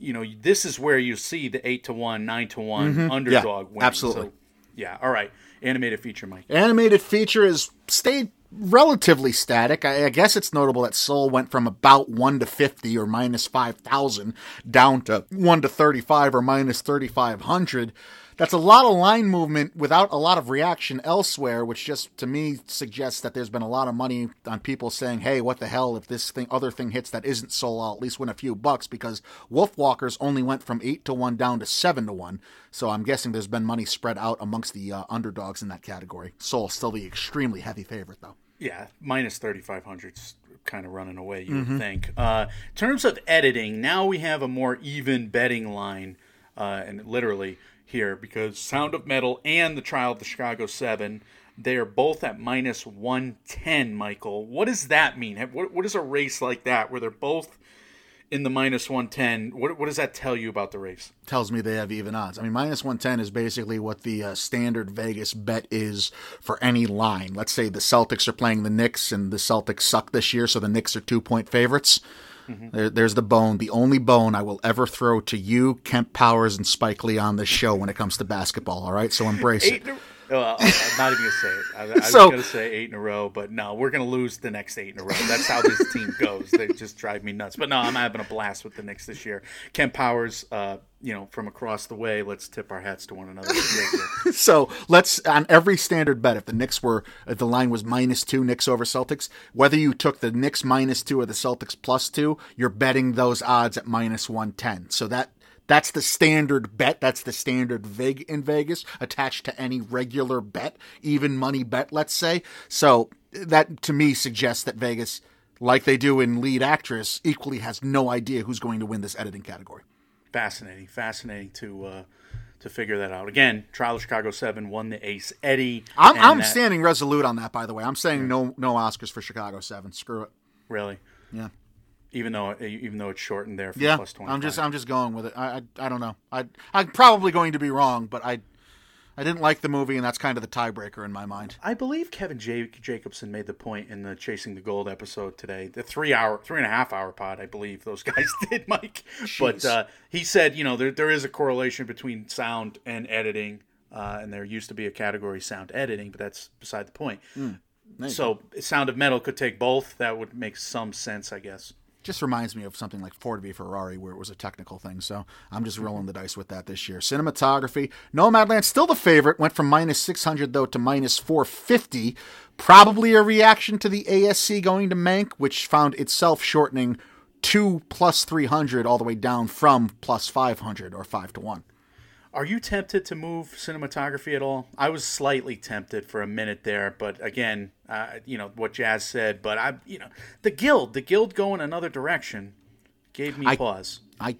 you know, this is where you see the eight to one, nine to one mm-hmm. underdog win. absolutely. So, yeah. All right. Animated feature, Mike. Animated feature has stayed relatively static. I, I guess it's notable that Soul went from about 1 to 50 or minus 5,000 down to 1 to 35 or minus 3,500. That's a lot of line movement without a lot of reaction elsewhere, which just to me suggests that there's been a lot of money on people saying, "Hey, what the hell? If this thing, other thing hits that isn't Soul, I'll at least win a few bucks." Because Wolfwalkers only went from eight to one down to seven to one, so I'm guessing there's been money spread out amongst the uh, underdogs in that category. Soul still the extremely heavy favorite, though. Yeah, minus 3,500's kind of running away, you would think. Uh, in terms of editing, now we have a more even betting line, uh, and literally here, because Sound of Metal and The Trial of the Chicago 7, they are both at minus 110, Michael. What does that mean? What, what is a race like that where they're both in the minus 110? What, what does that tell you about the race? tells me they have even odds. I mean, minus 110 is basically what the uh, standard Vegas bet is for any line. Let's say the Celtics are playing the Knicks and the Celtics suck this year, so the Knicks are two point favorites. There, there's the bone, the only bone I will ever throw to you, Kemp Powers, and Spike Lee on this show when it comes to basketball. All right, so embrace it. Eight in a well, I'm not even gonna say it. I, I So- was gonna say eight in a row, but no, we're gonna lose the next eight in a row. That's how this team goes. They just drive me nuts. But no, I'm having a blast with the Knicks this year. Kemp Powers, uh, you know, from across the way. Let's tip our hats to one another. So let's on every standard bet, if the Knicks were if the line was minus two Knicks over Celtics, whether you took the Knicks minus two or the Celtics plus two, you're betting those odds at minus one ten. So that that's the standard bet. That's the standard vig in Vegas attached to any regular bet, even money bet, let's say. So that to me suggests that Vegas, like they do in lead actress, equally has no idea who's going to win this editing category. Fascinating, fascinating to uh, to figure that out. Again, Trial of Chicago Seven won the Ace Eddie. I'm, I'm that- standing resolute on that, by the way. I'm saying no no Oscars for Chicago Seven. Screw it. really, Yeah. even though even though it's shortened there. Yeah, plus 25. I'm just I'm just going with it. I I, I don't know. I I'm probably going to be wrong, but I I didn't like the movie, and that's kind of the tiebreaker in my mind. I believe Kevin J- Jacobson made the point in the Chasing the Gold episode today, the three hour, three and a half hour pod. I believe those guys did, Mike. But uh, he said, you know, there there is a correlation between sound and editing, uh, and there used to be a category sound editing, but that's beside the point. so, Sound of Metal could take both. That would make some sense, I guess. Just reminds me of something like Ford v Ferrari, where it was a technical thing. So I'm just rolling the dice with that this year. Cinematography, Nomadland still the favorite. Went from minus 600 though to minus 450. Probably a reaction to the ASC going to Mank, which found itself shortening two plus 300 all the way down from plus 500 or five to one. Are you tempted to move cinematography at all? I was slightly tempted for a minute there, but again, uh, you know what Jazz said. But I, you know, the guild, the guild going another direction, gave me I- pause. I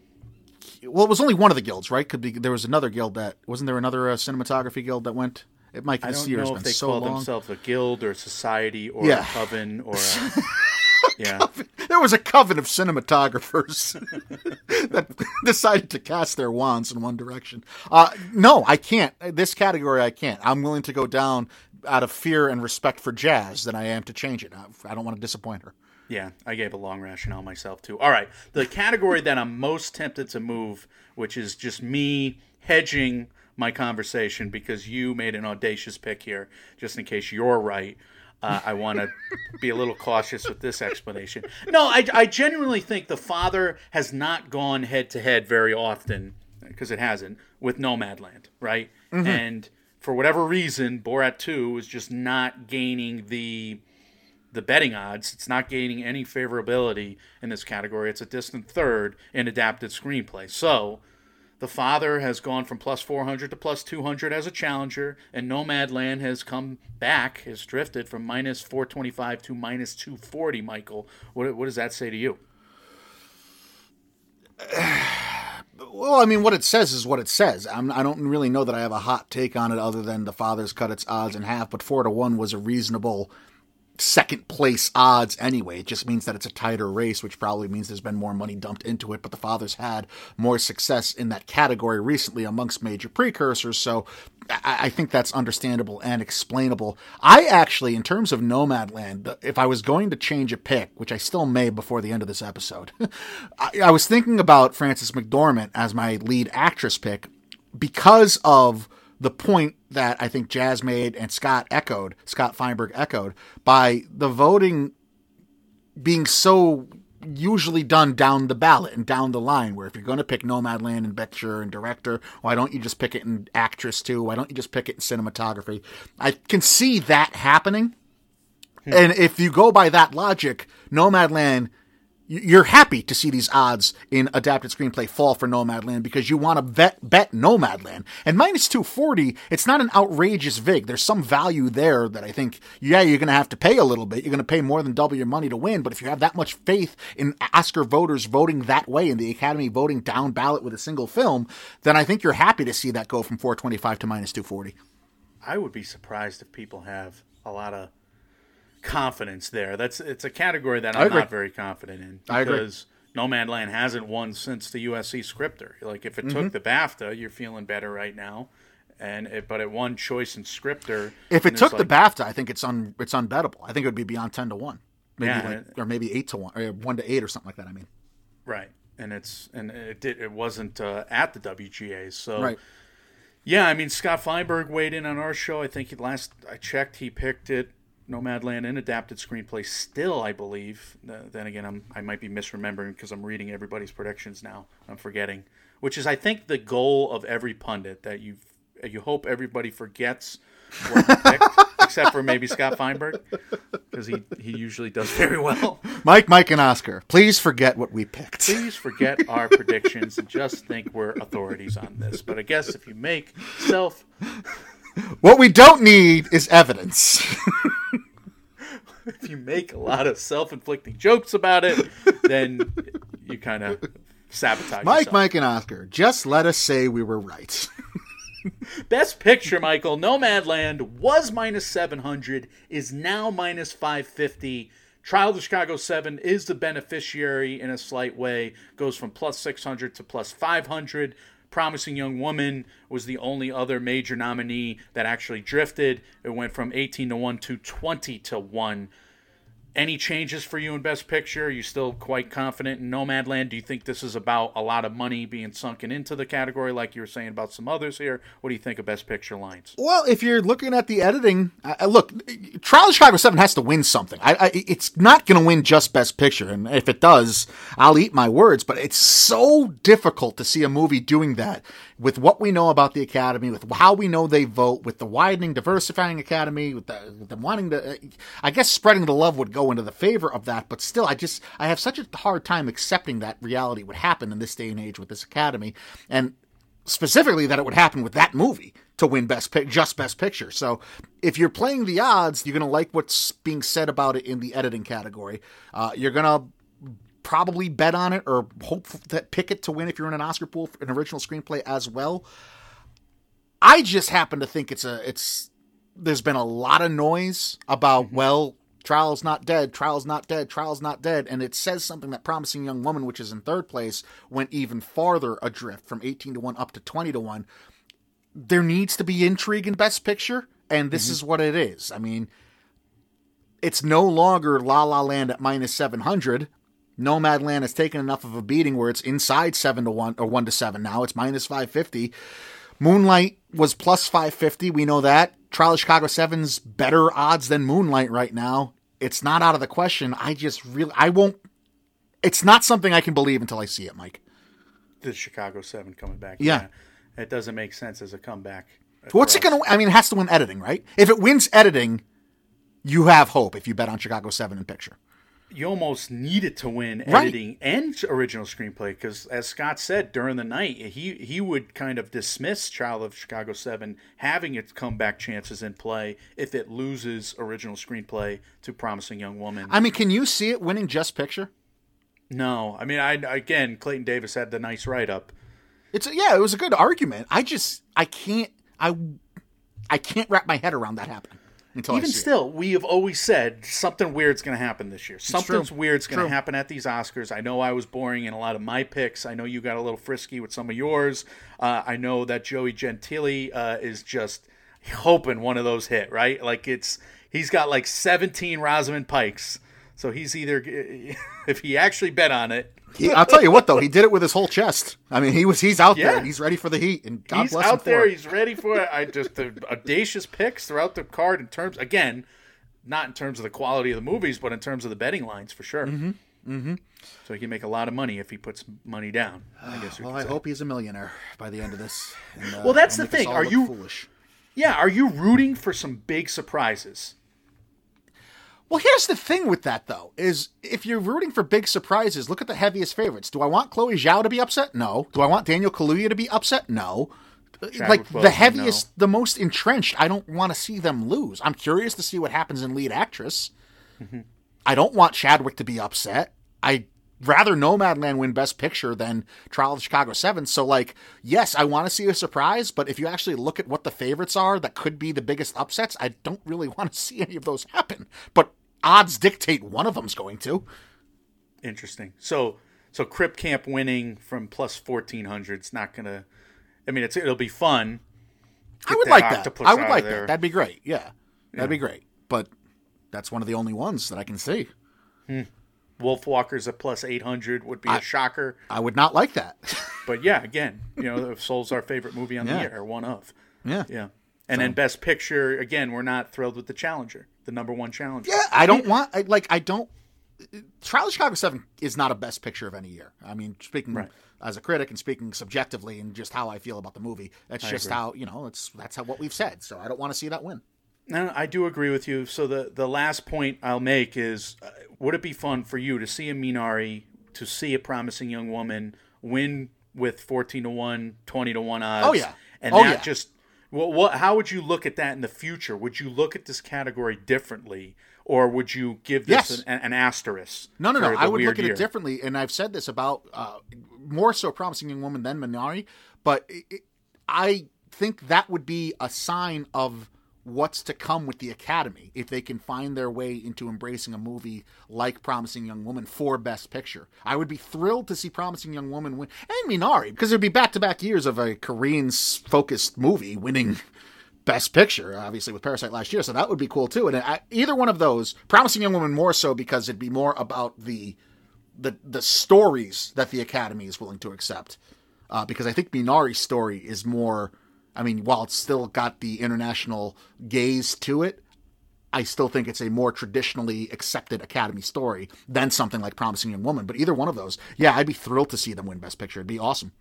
well, it was only one of the guilds, right? Could be there was another guild that wasn't there another uh, cinematography guild that went. It might I this don't year has know if they so call long. themselves a guild or a society or Yeah. a coven or a, yeah. There was a coven of cinematographers that decided to cast their wands in one direction. Uh, no, I can't. This category, I can't. I'm willing to go down out of fear and respect for Jazz than I am to change it. I, I don't want to disappoint her. Yeah, I gave a long rationale myself too. All right, the category that I'm most tempted to move, which is just me hedging my conversation because you made an audacious pick here, just in case you're right. Uh, I want to be a little cautious with this explanation. No, I, I genuinely think the father has not gone head to head very often because it hasn't with Nomadland, right? And for whatever reason, Borat 2 is just not gaining the the betting odds. It's not gaining any favorability in this category. It's a distant third in adapted screenplay. So, the father has gone from plus 400 to plus 200 as a challenger, and Nomadland has come back, has drifted from minus 425 to minus 240. Michael, what, what does that say to you? Well, I mean, what it says is what it says. I'm, I don't really know that I have a hot take on it, other than the father's cut its odds in half. But four to one was a reasonable second place odds anyway. It just means that it's a tighter race, which probably means there's been more money dumped into it. But the father's had more success in that category recently amongst major precursors, so I, think that's understandable and explainable. I actually, in terms of Nomadland, if I was going to change a pick, which I still may before the end of this episode, I, I was thinking about Frances McDormand as my lead actress pick because of the point that I think Jazz made and Scott echoed, Scott Feinberg echoed, by the voting being so usually done down the ballot and down the line. Where if you're going to pick Nomadland and picture and director, why don't you just pick it in actress too? Why don't you just pick it in cinematography? I can see that happening. Hmm. And if you go by that logic, Nomadland you're happy to see these odds in adapted screenplay fall for Nomadland because you want to bet bet Nomadland. And minus 240, it's not an outrageous vig. There's some value there that I think, yeah, you're going to have to pay a little bit. You're going to pay more than double your money to win. But if you have that much faith in Oscar voters voting that way and the Academy voting down ballot with a single film, then I think you're happy to see that go from 425 to minus 240. I would be surprised if people have a lot of confidence there. That's it's a category that I'm not very confident in because Nomadland hasn't won since the USC scripter. Like if it Mm-hmm. took the BAFTA, you're feeling better right now. And it, but it won choice and scripter. If it took it's the BAFTA, I think it's un it's unbettable. I think it would be beyond 10 to 1. Maybe Yeah, like, or maybe 8 to 1 or 1 to 8 or something like that, I mean. right, and it's and it did it wasn't uh, at the WGA, so Right. Yeah, I mean Scott Feinberg weighed in on our show. I think he, last I checked, he picked it Nomadland in adapted screenplay. Still, I believe. Uh, then again, I'm I might be misremembering because I'm reading everybody's predictions now. I'm forgetting, which is I think the goal of every pundit that you you hope everybody forgets what you picked, except for maybe Scott Feinberg because he he usually does very well. Mike, Mike, and Oscar, please forget what we picked. please forget our predictions and just think we're authorities on this. But I guess if you make self What we don't need is evidence. if you make a lot of self-inflicting jokes about it, then you kind of sabotage Mike, yourself. Mike, and Oscar, just let us say we were right. Best Picture, Michael. Nomadland was minus 700, is now minus 550. Trial of the Chicago 7 is the beneficiary in a slight way, goes from plus 600 to plus 500. Promising Young Woman was the only other major nominee that actually drifted. It went from 18 to 1 to 20 to 1. Any changes for you in Best Picture? Are you still quite confident in Nomadland? Do you think this is about a lot of money being sunken into the category, like you were saying about some others here? What do you think of Best Picture lines? well, if you're looking at the editing, look, Trial of Chicago 7 has to win something. I, I, it's not going to win just Best Picture. And if it does, I'll eat my words. But it's so difficult to see a movie doing that with what we know about the Academy, with how we know they vote, with the widening, diversifying Academy, with, the, with them wanting to. I guess spreading the love would go into the favor of that. But still, I just, I have such a hard time accepting that reality would happen in this day and age with this Academy. And specifically that it would happen with that movie to win best pic just best picture. So if you're playing the odds, you're going to like what's being said about it in the editing category. Uh, you're going to probably bet on it or hope that pick it to win if you're in an Oscar pool for an original screenplay as well. I just happen to think it's a it's there's been a lot of noise about well trial's not dead trial's not dead trial's not dead. And it says something that promising young woman which is in third place went even farther adrift from 18 to 1 up to 20 to 1 there needs to be intrigue in best picture and this mm-hmm. is what it is. I mean it's no longer la la land at minus 700 Nomadland has taken enough of a beating where it's inside 7 to 1 or 1 to 7 now it's minus 550 Moonlight was plus 550. We know that. Trial of Chicago 7's better odds than Moonlight right now. It's not out of the question. I just really, I won't, it's not something I can believe until I see it, Mike. The Chicago 7 coming back. Yeah. It doesn't make sense as a comeback. What's it going to, I mean, it has to win editing, right? If it wins editing, you have hope if you bet on Chicago 7 in picture. You almost needed to win Right. editing and original screenplay because as scott said during the night he he would kind of dismiss trial of chicago 7 having its comeback chances in play if it loses original screenplay to promising young woman I mean, can you see it winning just picture? no i mean i again clayton davis had the nice write-up It's a, yeah, it was a good argument. I just I can't I I can't wrap my head around that happening until Even still, we have always said something weird's going to happen this year. Something's weird's going to happen at these Oscars. I know I was boring in a lot of my picks. I know you got a little frisky with some of yours. Uh, I know that Joey Gentili uh, is just hoping one of those hit, right? Like it's he's got like 17 Rosamund Pikes. So he's either if he actually bet on it, He, I'll tell you what though, he did it with his whole chest. I mean, he was he's out there Yeah. and he's ready for the heat. And God he's bless him out there. for it. He's ready for it. I just the audacious picks throughout the card in terms again, not in terms of the quality of the movies, but in terms of the betting lines for sure. Mm-hmm. Mm-hmm. So he can make a lot of money if he puts money down. I guess. Well, I say. hope he's a millionaire by the end of this. And, uh, Well, that's the thing. Are you- foolish? Yeah. Are you rooting for some big surprises? Well, here's the thing with that though: is if you're rooting for big surprises, look at the heaviest favorites. Do I want Chloe Zhao to be upset? No. Do I want Daniel Kaluuya to be upset? No. like the heaviest, the most entrenched. I don't want to see them lose. I'm curious to see what happens in lead actress. Mm-hmm. I don't want Chadwick to be upset. I rather Nomadland win Best Picture than Trial of the Chicago Seven. So, like, yes, I want to see a surprise, but if you actually look at what the favorites are that could be the biggest upsets, I don't really want to see any of those happen. But odds dictate one of them's going to. Interesting. So so Crip Camp winning from plus fourteen hundred. It's not gonna. I mean, it's it'll be fun. I would like that. I would like that. That'd be great. Yeah, that'd be great. But that's one of the only ones that I can see. Hmm. Wolfwalkers at plus eight hundred would be a shocker. I would not like that. But yeah, again, you know, Soul's our favorite movie on the year, or one of. yeah. Yeah. And then Best Picture, again, we're not thrilled with the Challenger, the number one Challenger. Yeah, I don't want I, like I don't. Trial of Chicago Seven is not a best picture of any year. I mean, speaking Right. as a critic and speaking subjectively and just how I feel about the movie, that's just agree. how you know. It's that's how what we've said. So I don't want to see that win. No, I do agree with you. So the the last point I'll make is, uh, would it be fun for you to see a Minari, to see a promising young woman win with fourteen to one, 20 to one odds? Oh, yeah. and Oh, that yeah. just what, what? How would you look at that in the future? Would you look at this category differently, or would you give this Yes. an, an asterisk? No, no, no. I would look at year? it differently, and I've said this about uh, more so promising young woman than Minari, but it, it- I think that would be a sign of what's to come with the Academy if they can find their way into embracing a movie like Promising Young Woman for Best Picture. I would be thrilled to see Promising Young Woman win, and Minari, because it'd be back to back years of a Korean focused movie winning. Best Picture, obviously with Parasite last year, so that would be cool too. And I, either one of those, Promising Young Woman more so because it'd be more about the the the stories that the Academy is willing to accept. Uh, because I think Minari's story is more. I mean, while it's still got the international gaze to it, I still think it's a more traditionally accepted Academy story than something like Promising Young Woman. But either one of those, yeah, I'd be thrilled to see them win Best Picture. It'd be awesome.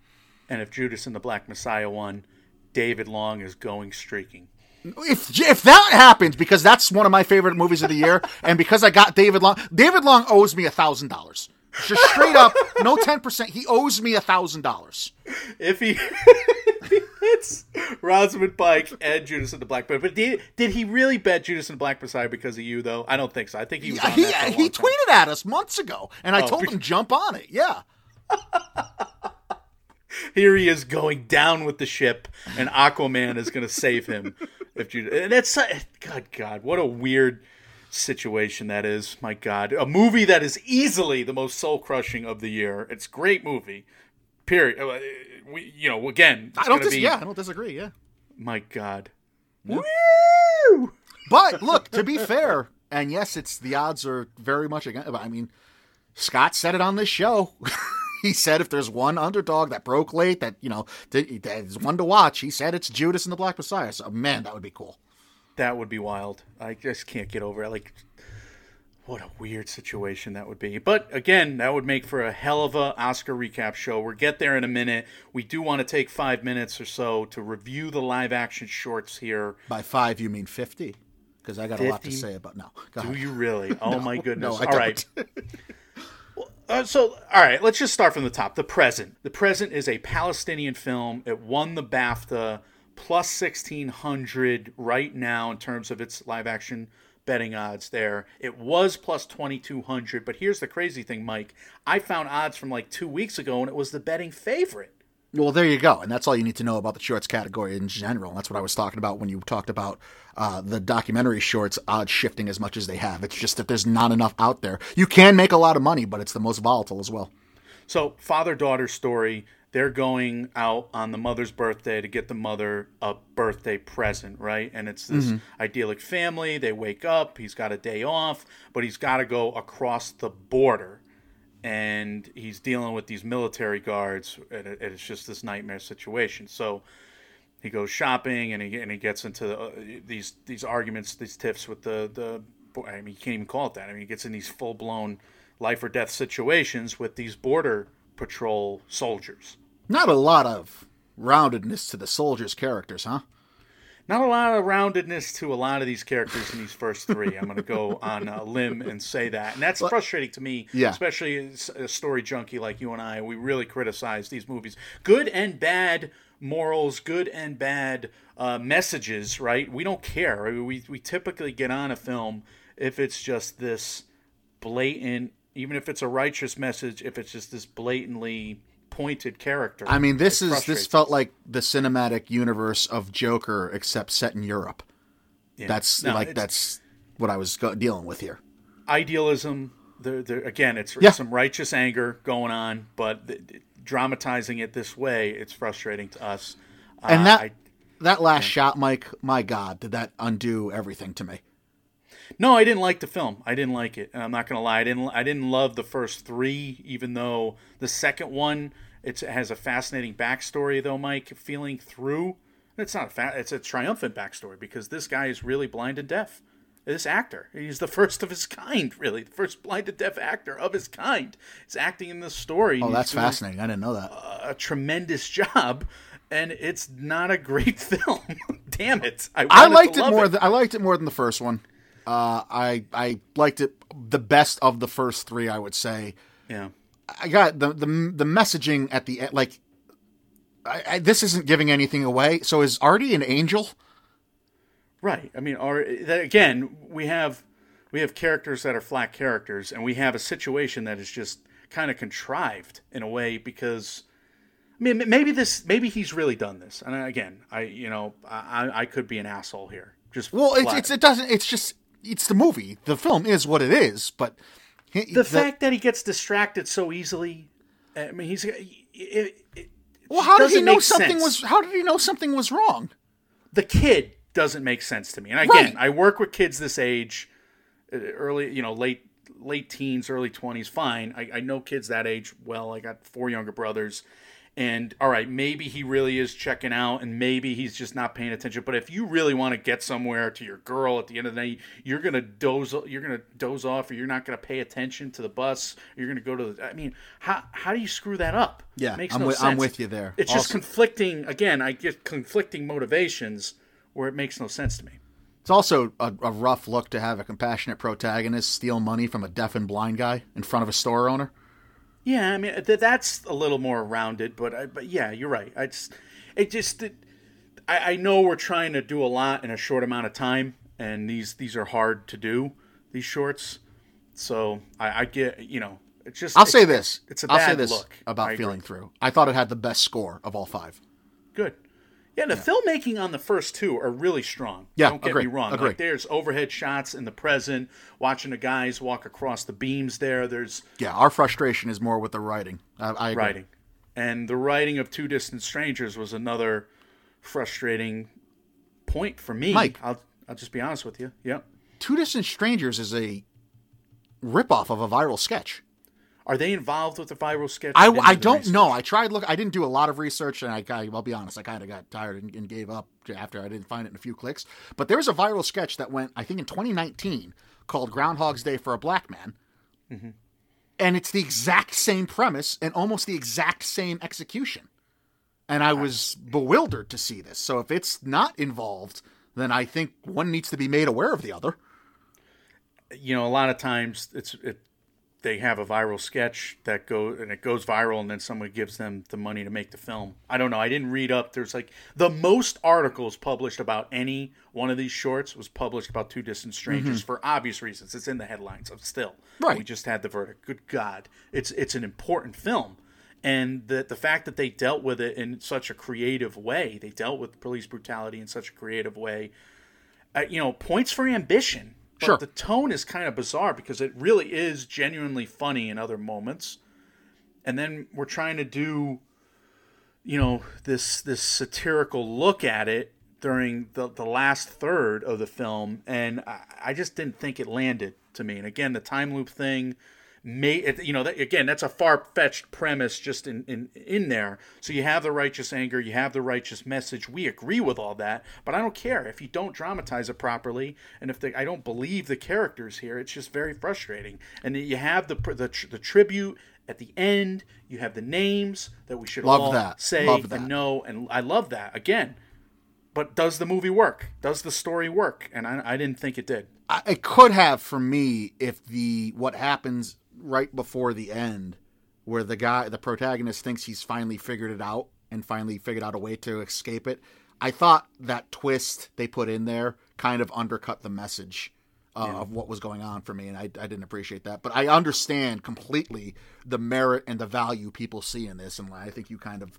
And if Judas and the Black Messiah won, David Long is going streaking. If if that happens, because that's one of my favorite movies of the year, and because I got David Long, David Long owes me a thousand dollars. Just straight up, no ten percent. He owes me a thousand dollars. if he, hits Rosamund Pike and Judas and the Black Messiah. But did, did he really bet Judas and the Black Messiah because of you, though? I don't think so. I think he was on he that for a he time. tweeted at us months ago, and I Oh, told be- him jump on it. Yeah, Here he is going down with the ship, and Aquaman is going to save him. If Judas, and that's God, God, what a weird situation that is. My God, a movie that is easily the most soul crushing of the year. It's a great movie. Period. Uh, We, you know, again, I don't. Dis- be, yeah, I don't disagree. Yeah, My God. but look, to be fair, and yes, it's the odds are very much against. I mean, Scott said it on this show. he said if there's one underdog that broke late, that you know, that is one to watch. He said it's Judas and the Black Messiah. So man, that would be cool. That would be wild. I just can't get over it. Like, what a weird situation that would be. But again, that would make for a hell of a Oscar recap show. We'll get there in a minute. We do want to take five minutes or so to review the live action shorts here. By five, you mean fifty? Because I got a lot to say about no. Go Do ahead. you really? Oh my goodness! No, I All right. Uh, so, all right, let's just start from the top. The Present. The Present is a Palestinian film. It won the BAFTA plus 1600 right now in terms of its live action betting odds there. It was plus 2200, but here's the crazy thing, Mike. I found odds from like two weeks ago and it was the betting favorite. Well, there you go, and that's all you need to know about the shorts category in general. That's what I was talking about when you talked about uh, the documentary shorts odds shifting as much as they have. It's just that there's not enough out there. You can make a lot of money, but it's the most volatile as well. So, father daughter story. They're going out on the mother's birthday to get the mother a birthday present, right? And it's this idyllic family. They wake up. He's got a day off, but he's got to go across the border. And he's dealing with these military guards. And it's just this nightmare situation. So, he goes shopping and he, and he gets into uh, these these arguments, these tiffs with the the. I mean, you can't even call it that. I mean, he gets in these full blown life or death situations with these border patrol soldiers. Not a lot of roundedness to the soldiers' characters, huh? Not a lot of roundedness to a lot of these characters in these first three. I'm going to go on a limb and say that, and that's frustrating to me, Yeah. especially as a story junkie like you and I. We really criticize these movies, good and bad morals, good and bad uh, messages. Right? We don't care. I mean, We we typically get on a film if it's just this blatant, even if it's a righteous message, if it's just this blatantly pointed character. I mean, this is this felt like the cinematic universe of Joker, except set in Europe. Yeah. That's No, like that's what I was go- dealing with here. idealism. There, there again, it's Yeah. some righteous anger going on, but th- dramatizing it this way, it's frustrating to us. And Uh, that I, that last shot, Mike, my God, did that undo everything to me? no, I didn't like the film. I didn't like it. I'm not gonna lie. I didn't. I didn't love the first three, even though the second one it's, it has a fascinating backstory. Though, Mike, feeling through, it's not a fa- it's a triumphant backstory because this guy is really blind and deaf. This actor, he's the first of his kind, really, the first blind and deaf actor of his kind. He's acting in this story. Oh, that's fascinating. I didn't know that. A tremendous job, and it's not a great film. Damn it! I, I liked it more. Than, I liked it more than the first one. Uh, I I liked it the best of the first three. I would say. yeah. I got the the the messaging at the end. Like, I, I, this isn't giving anything away. So is Artie an angel? Right. I mean, that again, we have we have characters that are flat characters, and we have a situation that is just kind of contrived in a way because. I mean, maybe this, maybe he's really done this, and again, I, you know, I, I could be an asshole here. Just Well, it's, it's it doesn't. It's just it's the movie. The film is what it is. But he- the fact that he gets distracted so easily. I mean, he's. It, it, Well, how did he know something sense. was? How did he know something was wrong? the kid doesn't make sense to me. And again, Right. I work with kids this age, uh, early, you know, late late teens, early twenties. Fine, I, I know kids that age well. I got four younger brothers, and all right, maybe he really is checking out, and maybe he's just not paying attention. But if you really want to get somewhere to your girl at the end of the night, you're gonna doze, you're gonna doze off, or you're not gonna pay attention to the bus. You're gonna go to the. I mean, how how do you screw that up? Yeah, Makes I'm no with- I'm with you there. It's just conflicting. Again, I get conflicting motivations where it makes no sense to me. It's also a, a rough look to have a compassionate protagonist steal money from a deaf and blind guy in front of a store owner. Yeah, I mean th- that's a little more rounded, but I, but yeah, you're right. I just it just it, I, I know we're trying to do a lot in a short amount of time, and these these are hard to do these shorts. So I, I get you know it's just I'll say this. It's a I'll bad say this look I about agree. feeling through. I thought it had the best score of all five. Good. Yeah, the filmmaking on the first two are really strong. Yeah, don't get agree, me wrong. agree. Like there's overhead shots in the present, watching the guys walk across the beams. There, there's Yeah, our frustration is more with the writing. I, I agree. writing, and the writing of Two Distant Strangers was another frustrating point for me. Mike. I'll I'll just be honest with you. Yep. Two Distant Strangers is a ripoff of a viral sketch. Are they involved with the viral sketch? I, I don't research. know. I tried look. I didn't do a lot of research, and I, I I'll be honest. I kind of got tired and, and gave up after I didn't find it in a few clicks. But there was a viral sketch that went, I think, in 2019 called "Groundhog's Day for a Black Man," Mm-hmm. and it's the exact same premise and almost the exact same execution. And I was bewildered to see this. So if it's not involved, then I think one needs to be made aware of the other. you know, a lot of times it's it, they have a viral sketch that go and it goes viral, and then someone gives them the money to make the film. I don't know. I didn't read up. There's like the most articles published about any one of these shorts was published about Two Distant Strangers for obvious reasons. It's in the headlines of still. Right. We just had the verdict. Good God, it's it's an important film. and the the fact that they dealt with it in such a creative way, they dealt with police brutality in such a creative way, uh, you know, points for ambition. But Sure. the tone is kind of bizarre because it really is genuinely funny in other moments, and then we're trying to do, you know, this this satirical look at it during the the last third of the film, and I, I just didn't think it landed to me. And again, the time loop thing may you know that, again that's a far-fetched premise just in, in in there. So you have the righteous anger you have the righteous message. We agree with all that but i don't care. If you don't dramatize it properly and if the, i don't believe the characters here it's just very frustrating. And you have the the, the tribute at the end. You have the names that we should Love all that. say Love that. and know and i love that. Again but does the movie work? Does the story work? And i, I didn't think it did. It could have for me if the what happens right before the end, where the guy, the protagonist, thinks he's finally figured it out and finally figured out a way to escape it. I thought that twist they put in there kind of undercut the message uh, of what was going on for me, and I, I didn't appreciate that. But I understand completely the merit and the value people see in this, and I think you kind of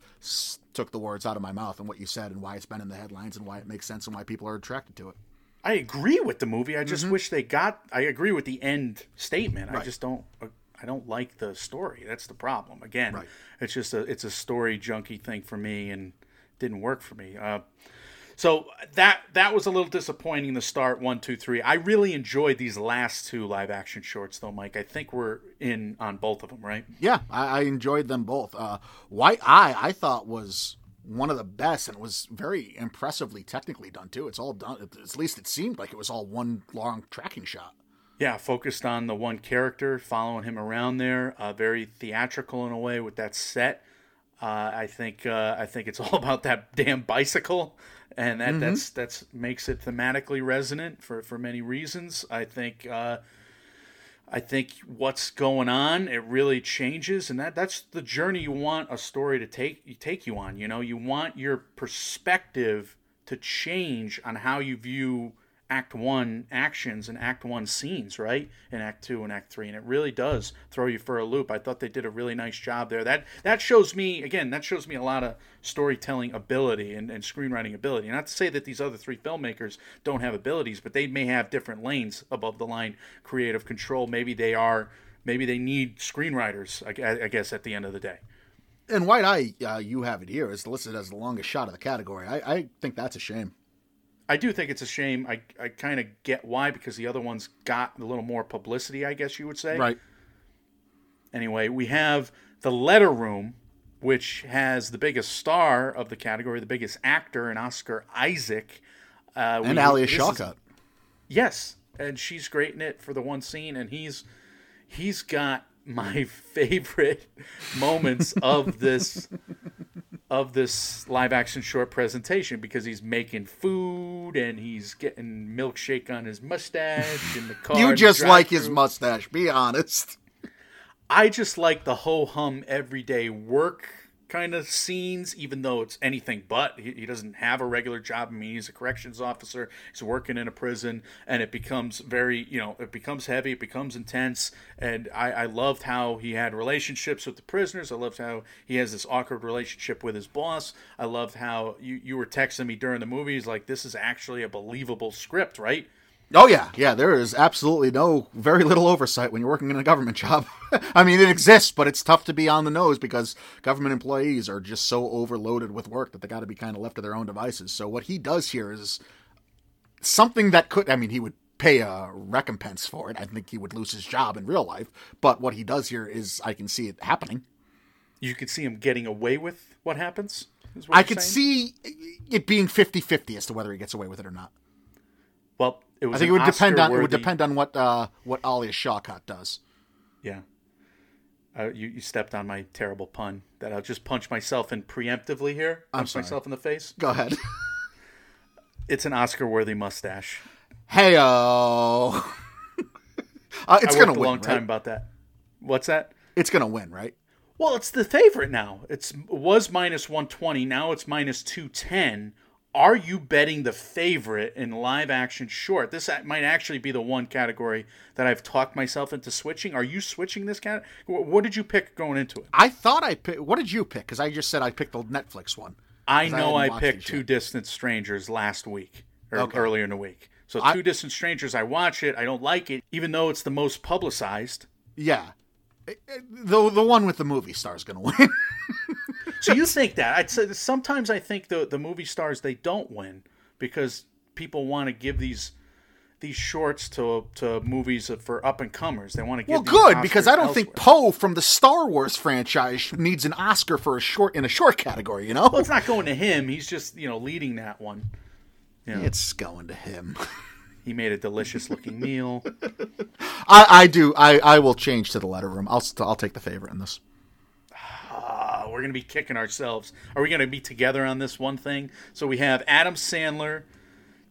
took the words out of my mouth and what you said, and why it's been in the headlines, and why it makes sense, and why people are attracted to it. I agree with the movie. I just wish they got. I agree with the end statement. I Mm-hmm. Just don't. I don't like the story. That's the problem. Again, Right. it's just a it's a story junkie thing for me, and didn't work for me. Uh, so that that was a little disappointing. The start one, two, three. I really enjoyed these last two live action shorts, though, Mike. I think we're in on both of them, right? Yeah, I, I enjoyed them both. Uh, White Eye, I thought was one of the best, and it was very impressively technically done too. It's all done. At least it seemed like it was all one long tracking shot. Yeah, focused on the one character, following him around there. Uh, very theatrical in a way with that set. Uh, I think uh, I think it's all about that damn bicycle, and that that's that's makes it thematically resonant for for many reasons. I think uh, I think what's going on it really changes, and that that's the journey you want a story to take you take you on. You know, you want your perspective to change on how you view act one actions and act one scenes right? In act two and act three and it really does throw you for a loop. I thought they did a really nice job there. That that shows me again that shows me a lot of storytelling ability and, and screenwriting ability. Not to say that these other three filmmakers don't have abilities but they may have different lanes above the line creative control. Maybe they are maybe they need screenwriters i, I guess at the end of the day. And White Eye, uh, you have it here, is listed as the longest shot of the category. I, I think that's a shame. I do think it's a shame. I, I kind of get why because the other ones got a little more publicity, I guess you would say. Right. Anyway, we have The Letter Room, which has the biggest star of the category, the biggest actor, and Oscar Isaac. Uh, And we- Alia Shawkat. Yes, and she's great in it for the one scene, and he's he's got my favorite moments of this of this live action short presentation because he's making food and he's getting milkshake on his mustache in the car. You just like his mustache. Be honest. I just like the ho hum everyday work kind of scenes, even though it's anything but. He, he doesn't have a regular job. I mean, he's a corrections officer. He's working in a prison, and it becomes very, you know, it becomes heavy. It becomes intense. And I, I loved how he had relationships with the prisoners. I loved how he has this awkward relationship with his boss. I loved how you, you were texting me during the movie. He's like, this is actually a believable script, right? Oh yeah, yeah. There is absolutely no, very little oversight when you're working in a government job. I mean, it exists, but it's tough to be on the nose because government employees are just so overloaded with work that they got to be kind of left to their own devices. So what he does here is something that could. I mean, he would pay a recompense for it. I think he would lose his job in real life. But what he does here is, I can see it happening. You could see him getting away with what happens. is what I could saying? see it being 50-50 as to whether he gets away with it or not. Well, it was I think it would depend on it would depend on what uh, what Alia Shawkat does. Yeah. Uh, you, you stepped on my terrible pun that I'll just punch myself in preemptively here. I'm Punch sorry. myself in the face. Go ahead. It's an Oscar worthy mustache. Hey, uh, it's I gonna worked a win. long time about that. What's that? It's gonna win, right? Well, it's the favorite now. It's was minus 120. Now it's minus 210 are you betting the favorite in live action short? This might actually be the one category that I've talked myself into switching. Are you switching this cat? wh- What did you pick going into it? I thought I picked. What did you pick? Because I just said I picked the Netflix one. I know hadn't I, picked Two yet. Distant Strangers last week or Okay. earlier in the week. So I- Two Distant Strangers, I watch it. I don't like it, even though it's the most publicized. Yeah, Eh, eh, the the one with the movie star is going to win. So you think that? I'd say sometimes I think the the movie stars they don't win because people want to give these these shorts to to movies for up and comers. They want to give well, good because I don't think. Poe from the Star Wars franchise needs an Oscar for a short in a short category. You know, Well, it's not going to him. He's just you know leading that one. You know, it's going to him. he made a delicious looking meal. I, I do. I, I will change to the letter room. I'll I'll take the favorite in this. We're gonna be kicking ourselves. Are we gonna be together on this one thing? So we have Adam Sandler,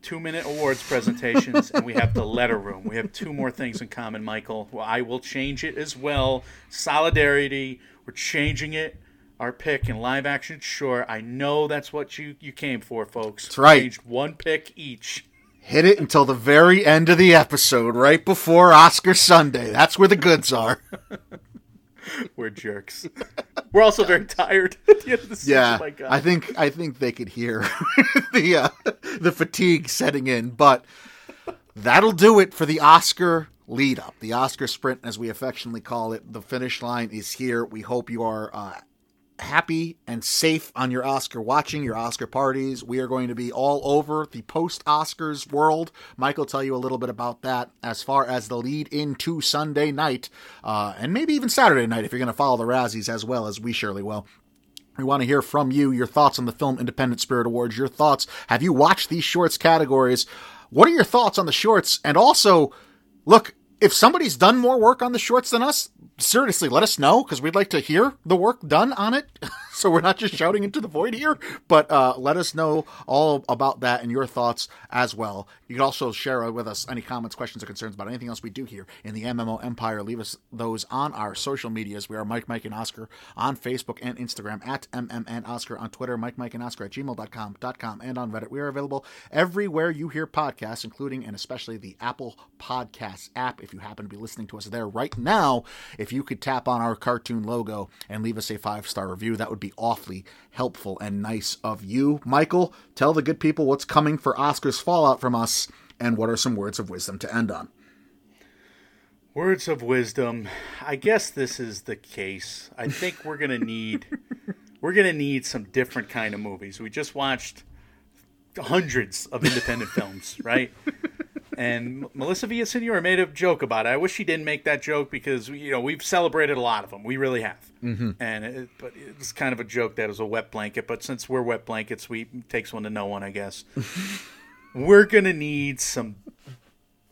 two minute awards presentations, and we have the letter room. We have two more things in common, Michael. Well, I will change it as well. Solidarity. We're changing it. Our pick in live action sure. I know that's what you you came for, folks. That's right. Changed one pick each. Hit it until the very end of the episode, right before Oscar Sunday. That's where the goods are. We're jerks. We're also very tired at the end of the season. Yeah, God. I think I think they could hear the uh, the fatigue setting in, but that'll do it for the Oscar lead up, the Oscar sprint, as we affectionately call it. The finish line is here. We hope you are uh, happy and safe on your Oscar watching, your Oscar parties. We are going to be all over the post Oscars world. Mike will tell you a little bit about that as far as the lead into Sunday night, uh, and maybe even Saturday night if you're going to follow the Razzies as well as we surely will. We want to hear from you, your thoughts on the Film Independent Spirit Awards, your thoughts. Have you watched these shorts categories? What are your thoughts on the shorts? And also, look, if somebody's done more work on the shorts than us, seriously, let us know because we'd like to hear the work done on it. so we're not just shouting into the void here, but uh, let us know all about that and your thoughts as well. You can also share with us any comments, questions, or concerns about anything else we do here in the MMO Empire. Leave us those on our social medias. We are Mike, Mike, and Oscar on Facebook and Instagram at MMN Oscar on Twitter, Mike, Mike, and Oscar at gmail.com, .com, and on Reddit. We are available everywhere you hear podcasts, including and especially the Apple Podcasts app. If you happen to be listening to us there right now, if you could tap on our cartoon logo and leave us a five star review, that would be awfully helpful and nice of you. Michael, tell the good people what's coming for Oscar's Fallout from us and what are some words of wisdom to end on. Words of wisdom. I guess this is the case. I think we're gonna need we're gonna need some different kind of movies. We just watched hundreds of independent films, right? And Melissa Villasenor made a joke about it. I wish she didn't make that joke because you know we've celebrated a lot of them. We really have. Mm-hmm. And it, but it's kind of a joke that is a wet blanket. But since we're wet blankets, we takes one to know one, I guess. we're gonna need some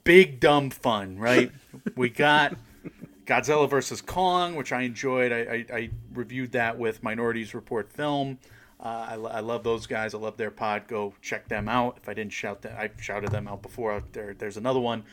big dumb fun, right? we got Godzilla versus Kong, which I enjoyed. I, I, I reviewed that with Minorities Report Film. Uh, I, I love those guys. I love their pod. Go check them out. If I didn't shout that, I shouted them out before. There, there's another one.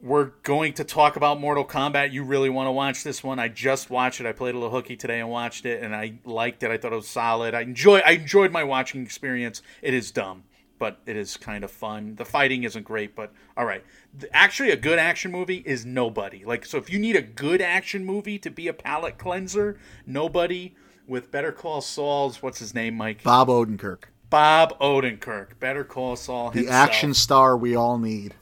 We're going to talk about Mortal Kombat. You really want to watch this one? I just watched it. I played a little hooky today and watched it, and I liked it. I thought it was solid. I enjoy. I enjoyed my watching experience. It is dumb, but it is kind of fun. The fighting isn't great, but all right. Actually, a good action movie is Nobody. Like, so if you need a good action movie to be a palate cleanser, Nobody with Better Call Saul's what's his name, Mike Bob Odenkirk, Bob Odenkirk. Better Call Saul the himself. action star we all need.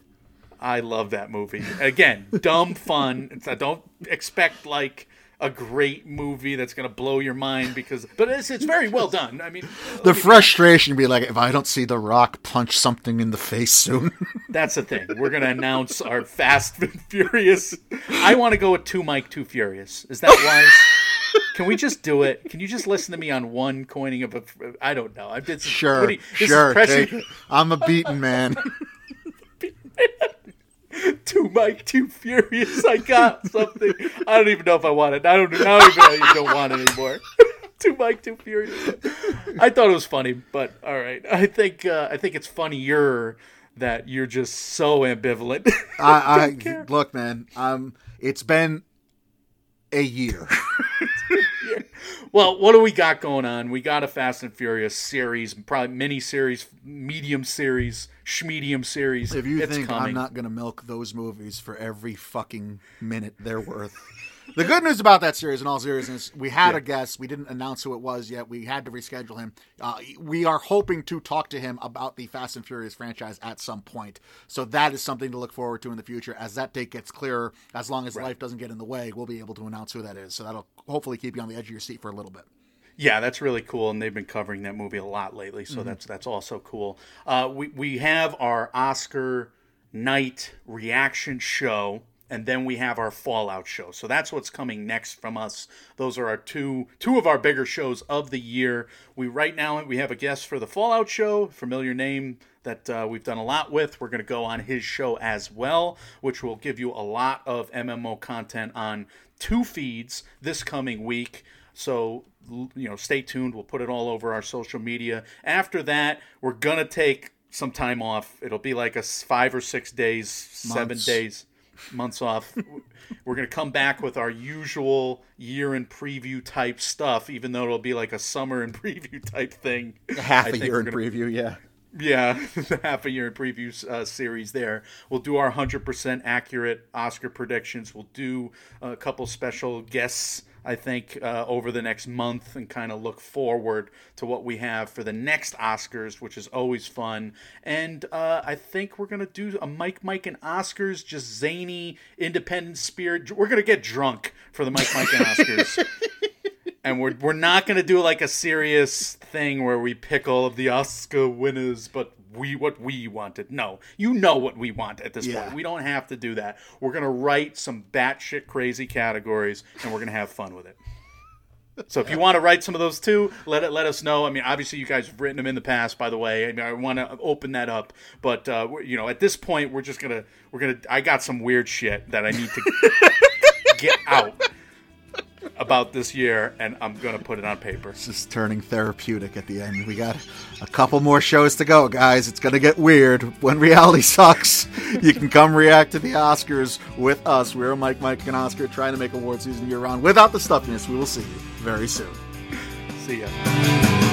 I love that movie. Again, dumb fun. It's, I don't expect like a great movie that's gonna blow your mind because, but it's it's very well done. I mean, The frustration be like, if I don't see The Rock punch something in the face soon. that's the thing. We're gonna announce our Fast and Furious. I want to go with Two Mike, Two Furious. Is that wise? Can we just do it? Can you just listen to me on one coining of a? I don't know. I did some, sure, what do you- this is sure. I'm a beaten man. Two Mike, Two Furious. I got something. I don't even know if I want it. I don't. I don't even know you don't want it anymore. two Mike, Two Furious. I thought it was funny, but all right. I think uh, I think it's funnier that you're just so ambivalent. I, I look, man. Um, it's been a year. Well, what do we got going on? We got a Fast and Furious series, probably mini series, medium series, schmedium series. If you it's think coming. I'm not going to milk those movies for every fucking minute they're worth. The good news about that series, in all seriousness, we had a guest. We didn't announce who it was yet. We had to reschedule him. Uh, we are hoping to talk to him about the Fast and Furious franchise at some point. So that is something to look forward to in the future. As that date gets clearer, as long as life doesn't get in the way, we'll be able to announce who that is. So that'll hopefully keep you on the edge of your seat for a little bit. Yeah, that's really cool, and they've been covering that movie a lot lately, so that's that's also cool. Uh, we we have our Oscar night reaction show, and then we have our Fallout show. So that's what's coming next from us. Those are our two two of our bigger shows of the year. We right now we have a guest for the Fallout show, familiar name that uh, we've done a lot with. We're going to go on his show as well, which will give you a lot of MMO content on two feeds this coming week. So you know, stay tuned. We'll put it all over our social media. After that, we're gonna take some time off. It'll be like a five or six days, seven days, months off. we're gonna come back with our usual year in preview type stuff, even though it'll be like a summer in preview type thing. Half I a year in gonna- preview, yeah. yeah, the half a year in preview uh, series there. We'll do our 100% accurate Oscar predictions. We'll do a couple special guests, I think, uh, over the next month and kind of look forward to what we have for the next Oscars, which is always fun. And uh, I think we're going to do a Mike, Mike, and Oscars, just zany, independent spirit. We're going to get drunk for the Mike, Mike, and Oscars and we're we're not gonna do like a serious thing where we pick all of the Oscar winners, but we what we wanted. No, you know what we want at this Yeah. point. We don't have to do that. We're gonna write some batshit crazy categories, and we're gonna have fun with it. So if you want to write some of those too, let it let us know. I mean, obviously you guys have written them in the past, by the way. I mean, I want to open that up, but uh, you know, at this point, we're just gonna we're gonna. I got some weird shit that I need to get out about this year, and I'm gonna put it on paper. This is turning therapeutic at the end. We got a couple more shows to go, guys. It's going to get weird. When reality sucks, you can come react to the Oscars with us. We're Mike, Mike, and Oscar trying to make award season year round without the stuffiness. We will see you very soon. See ya.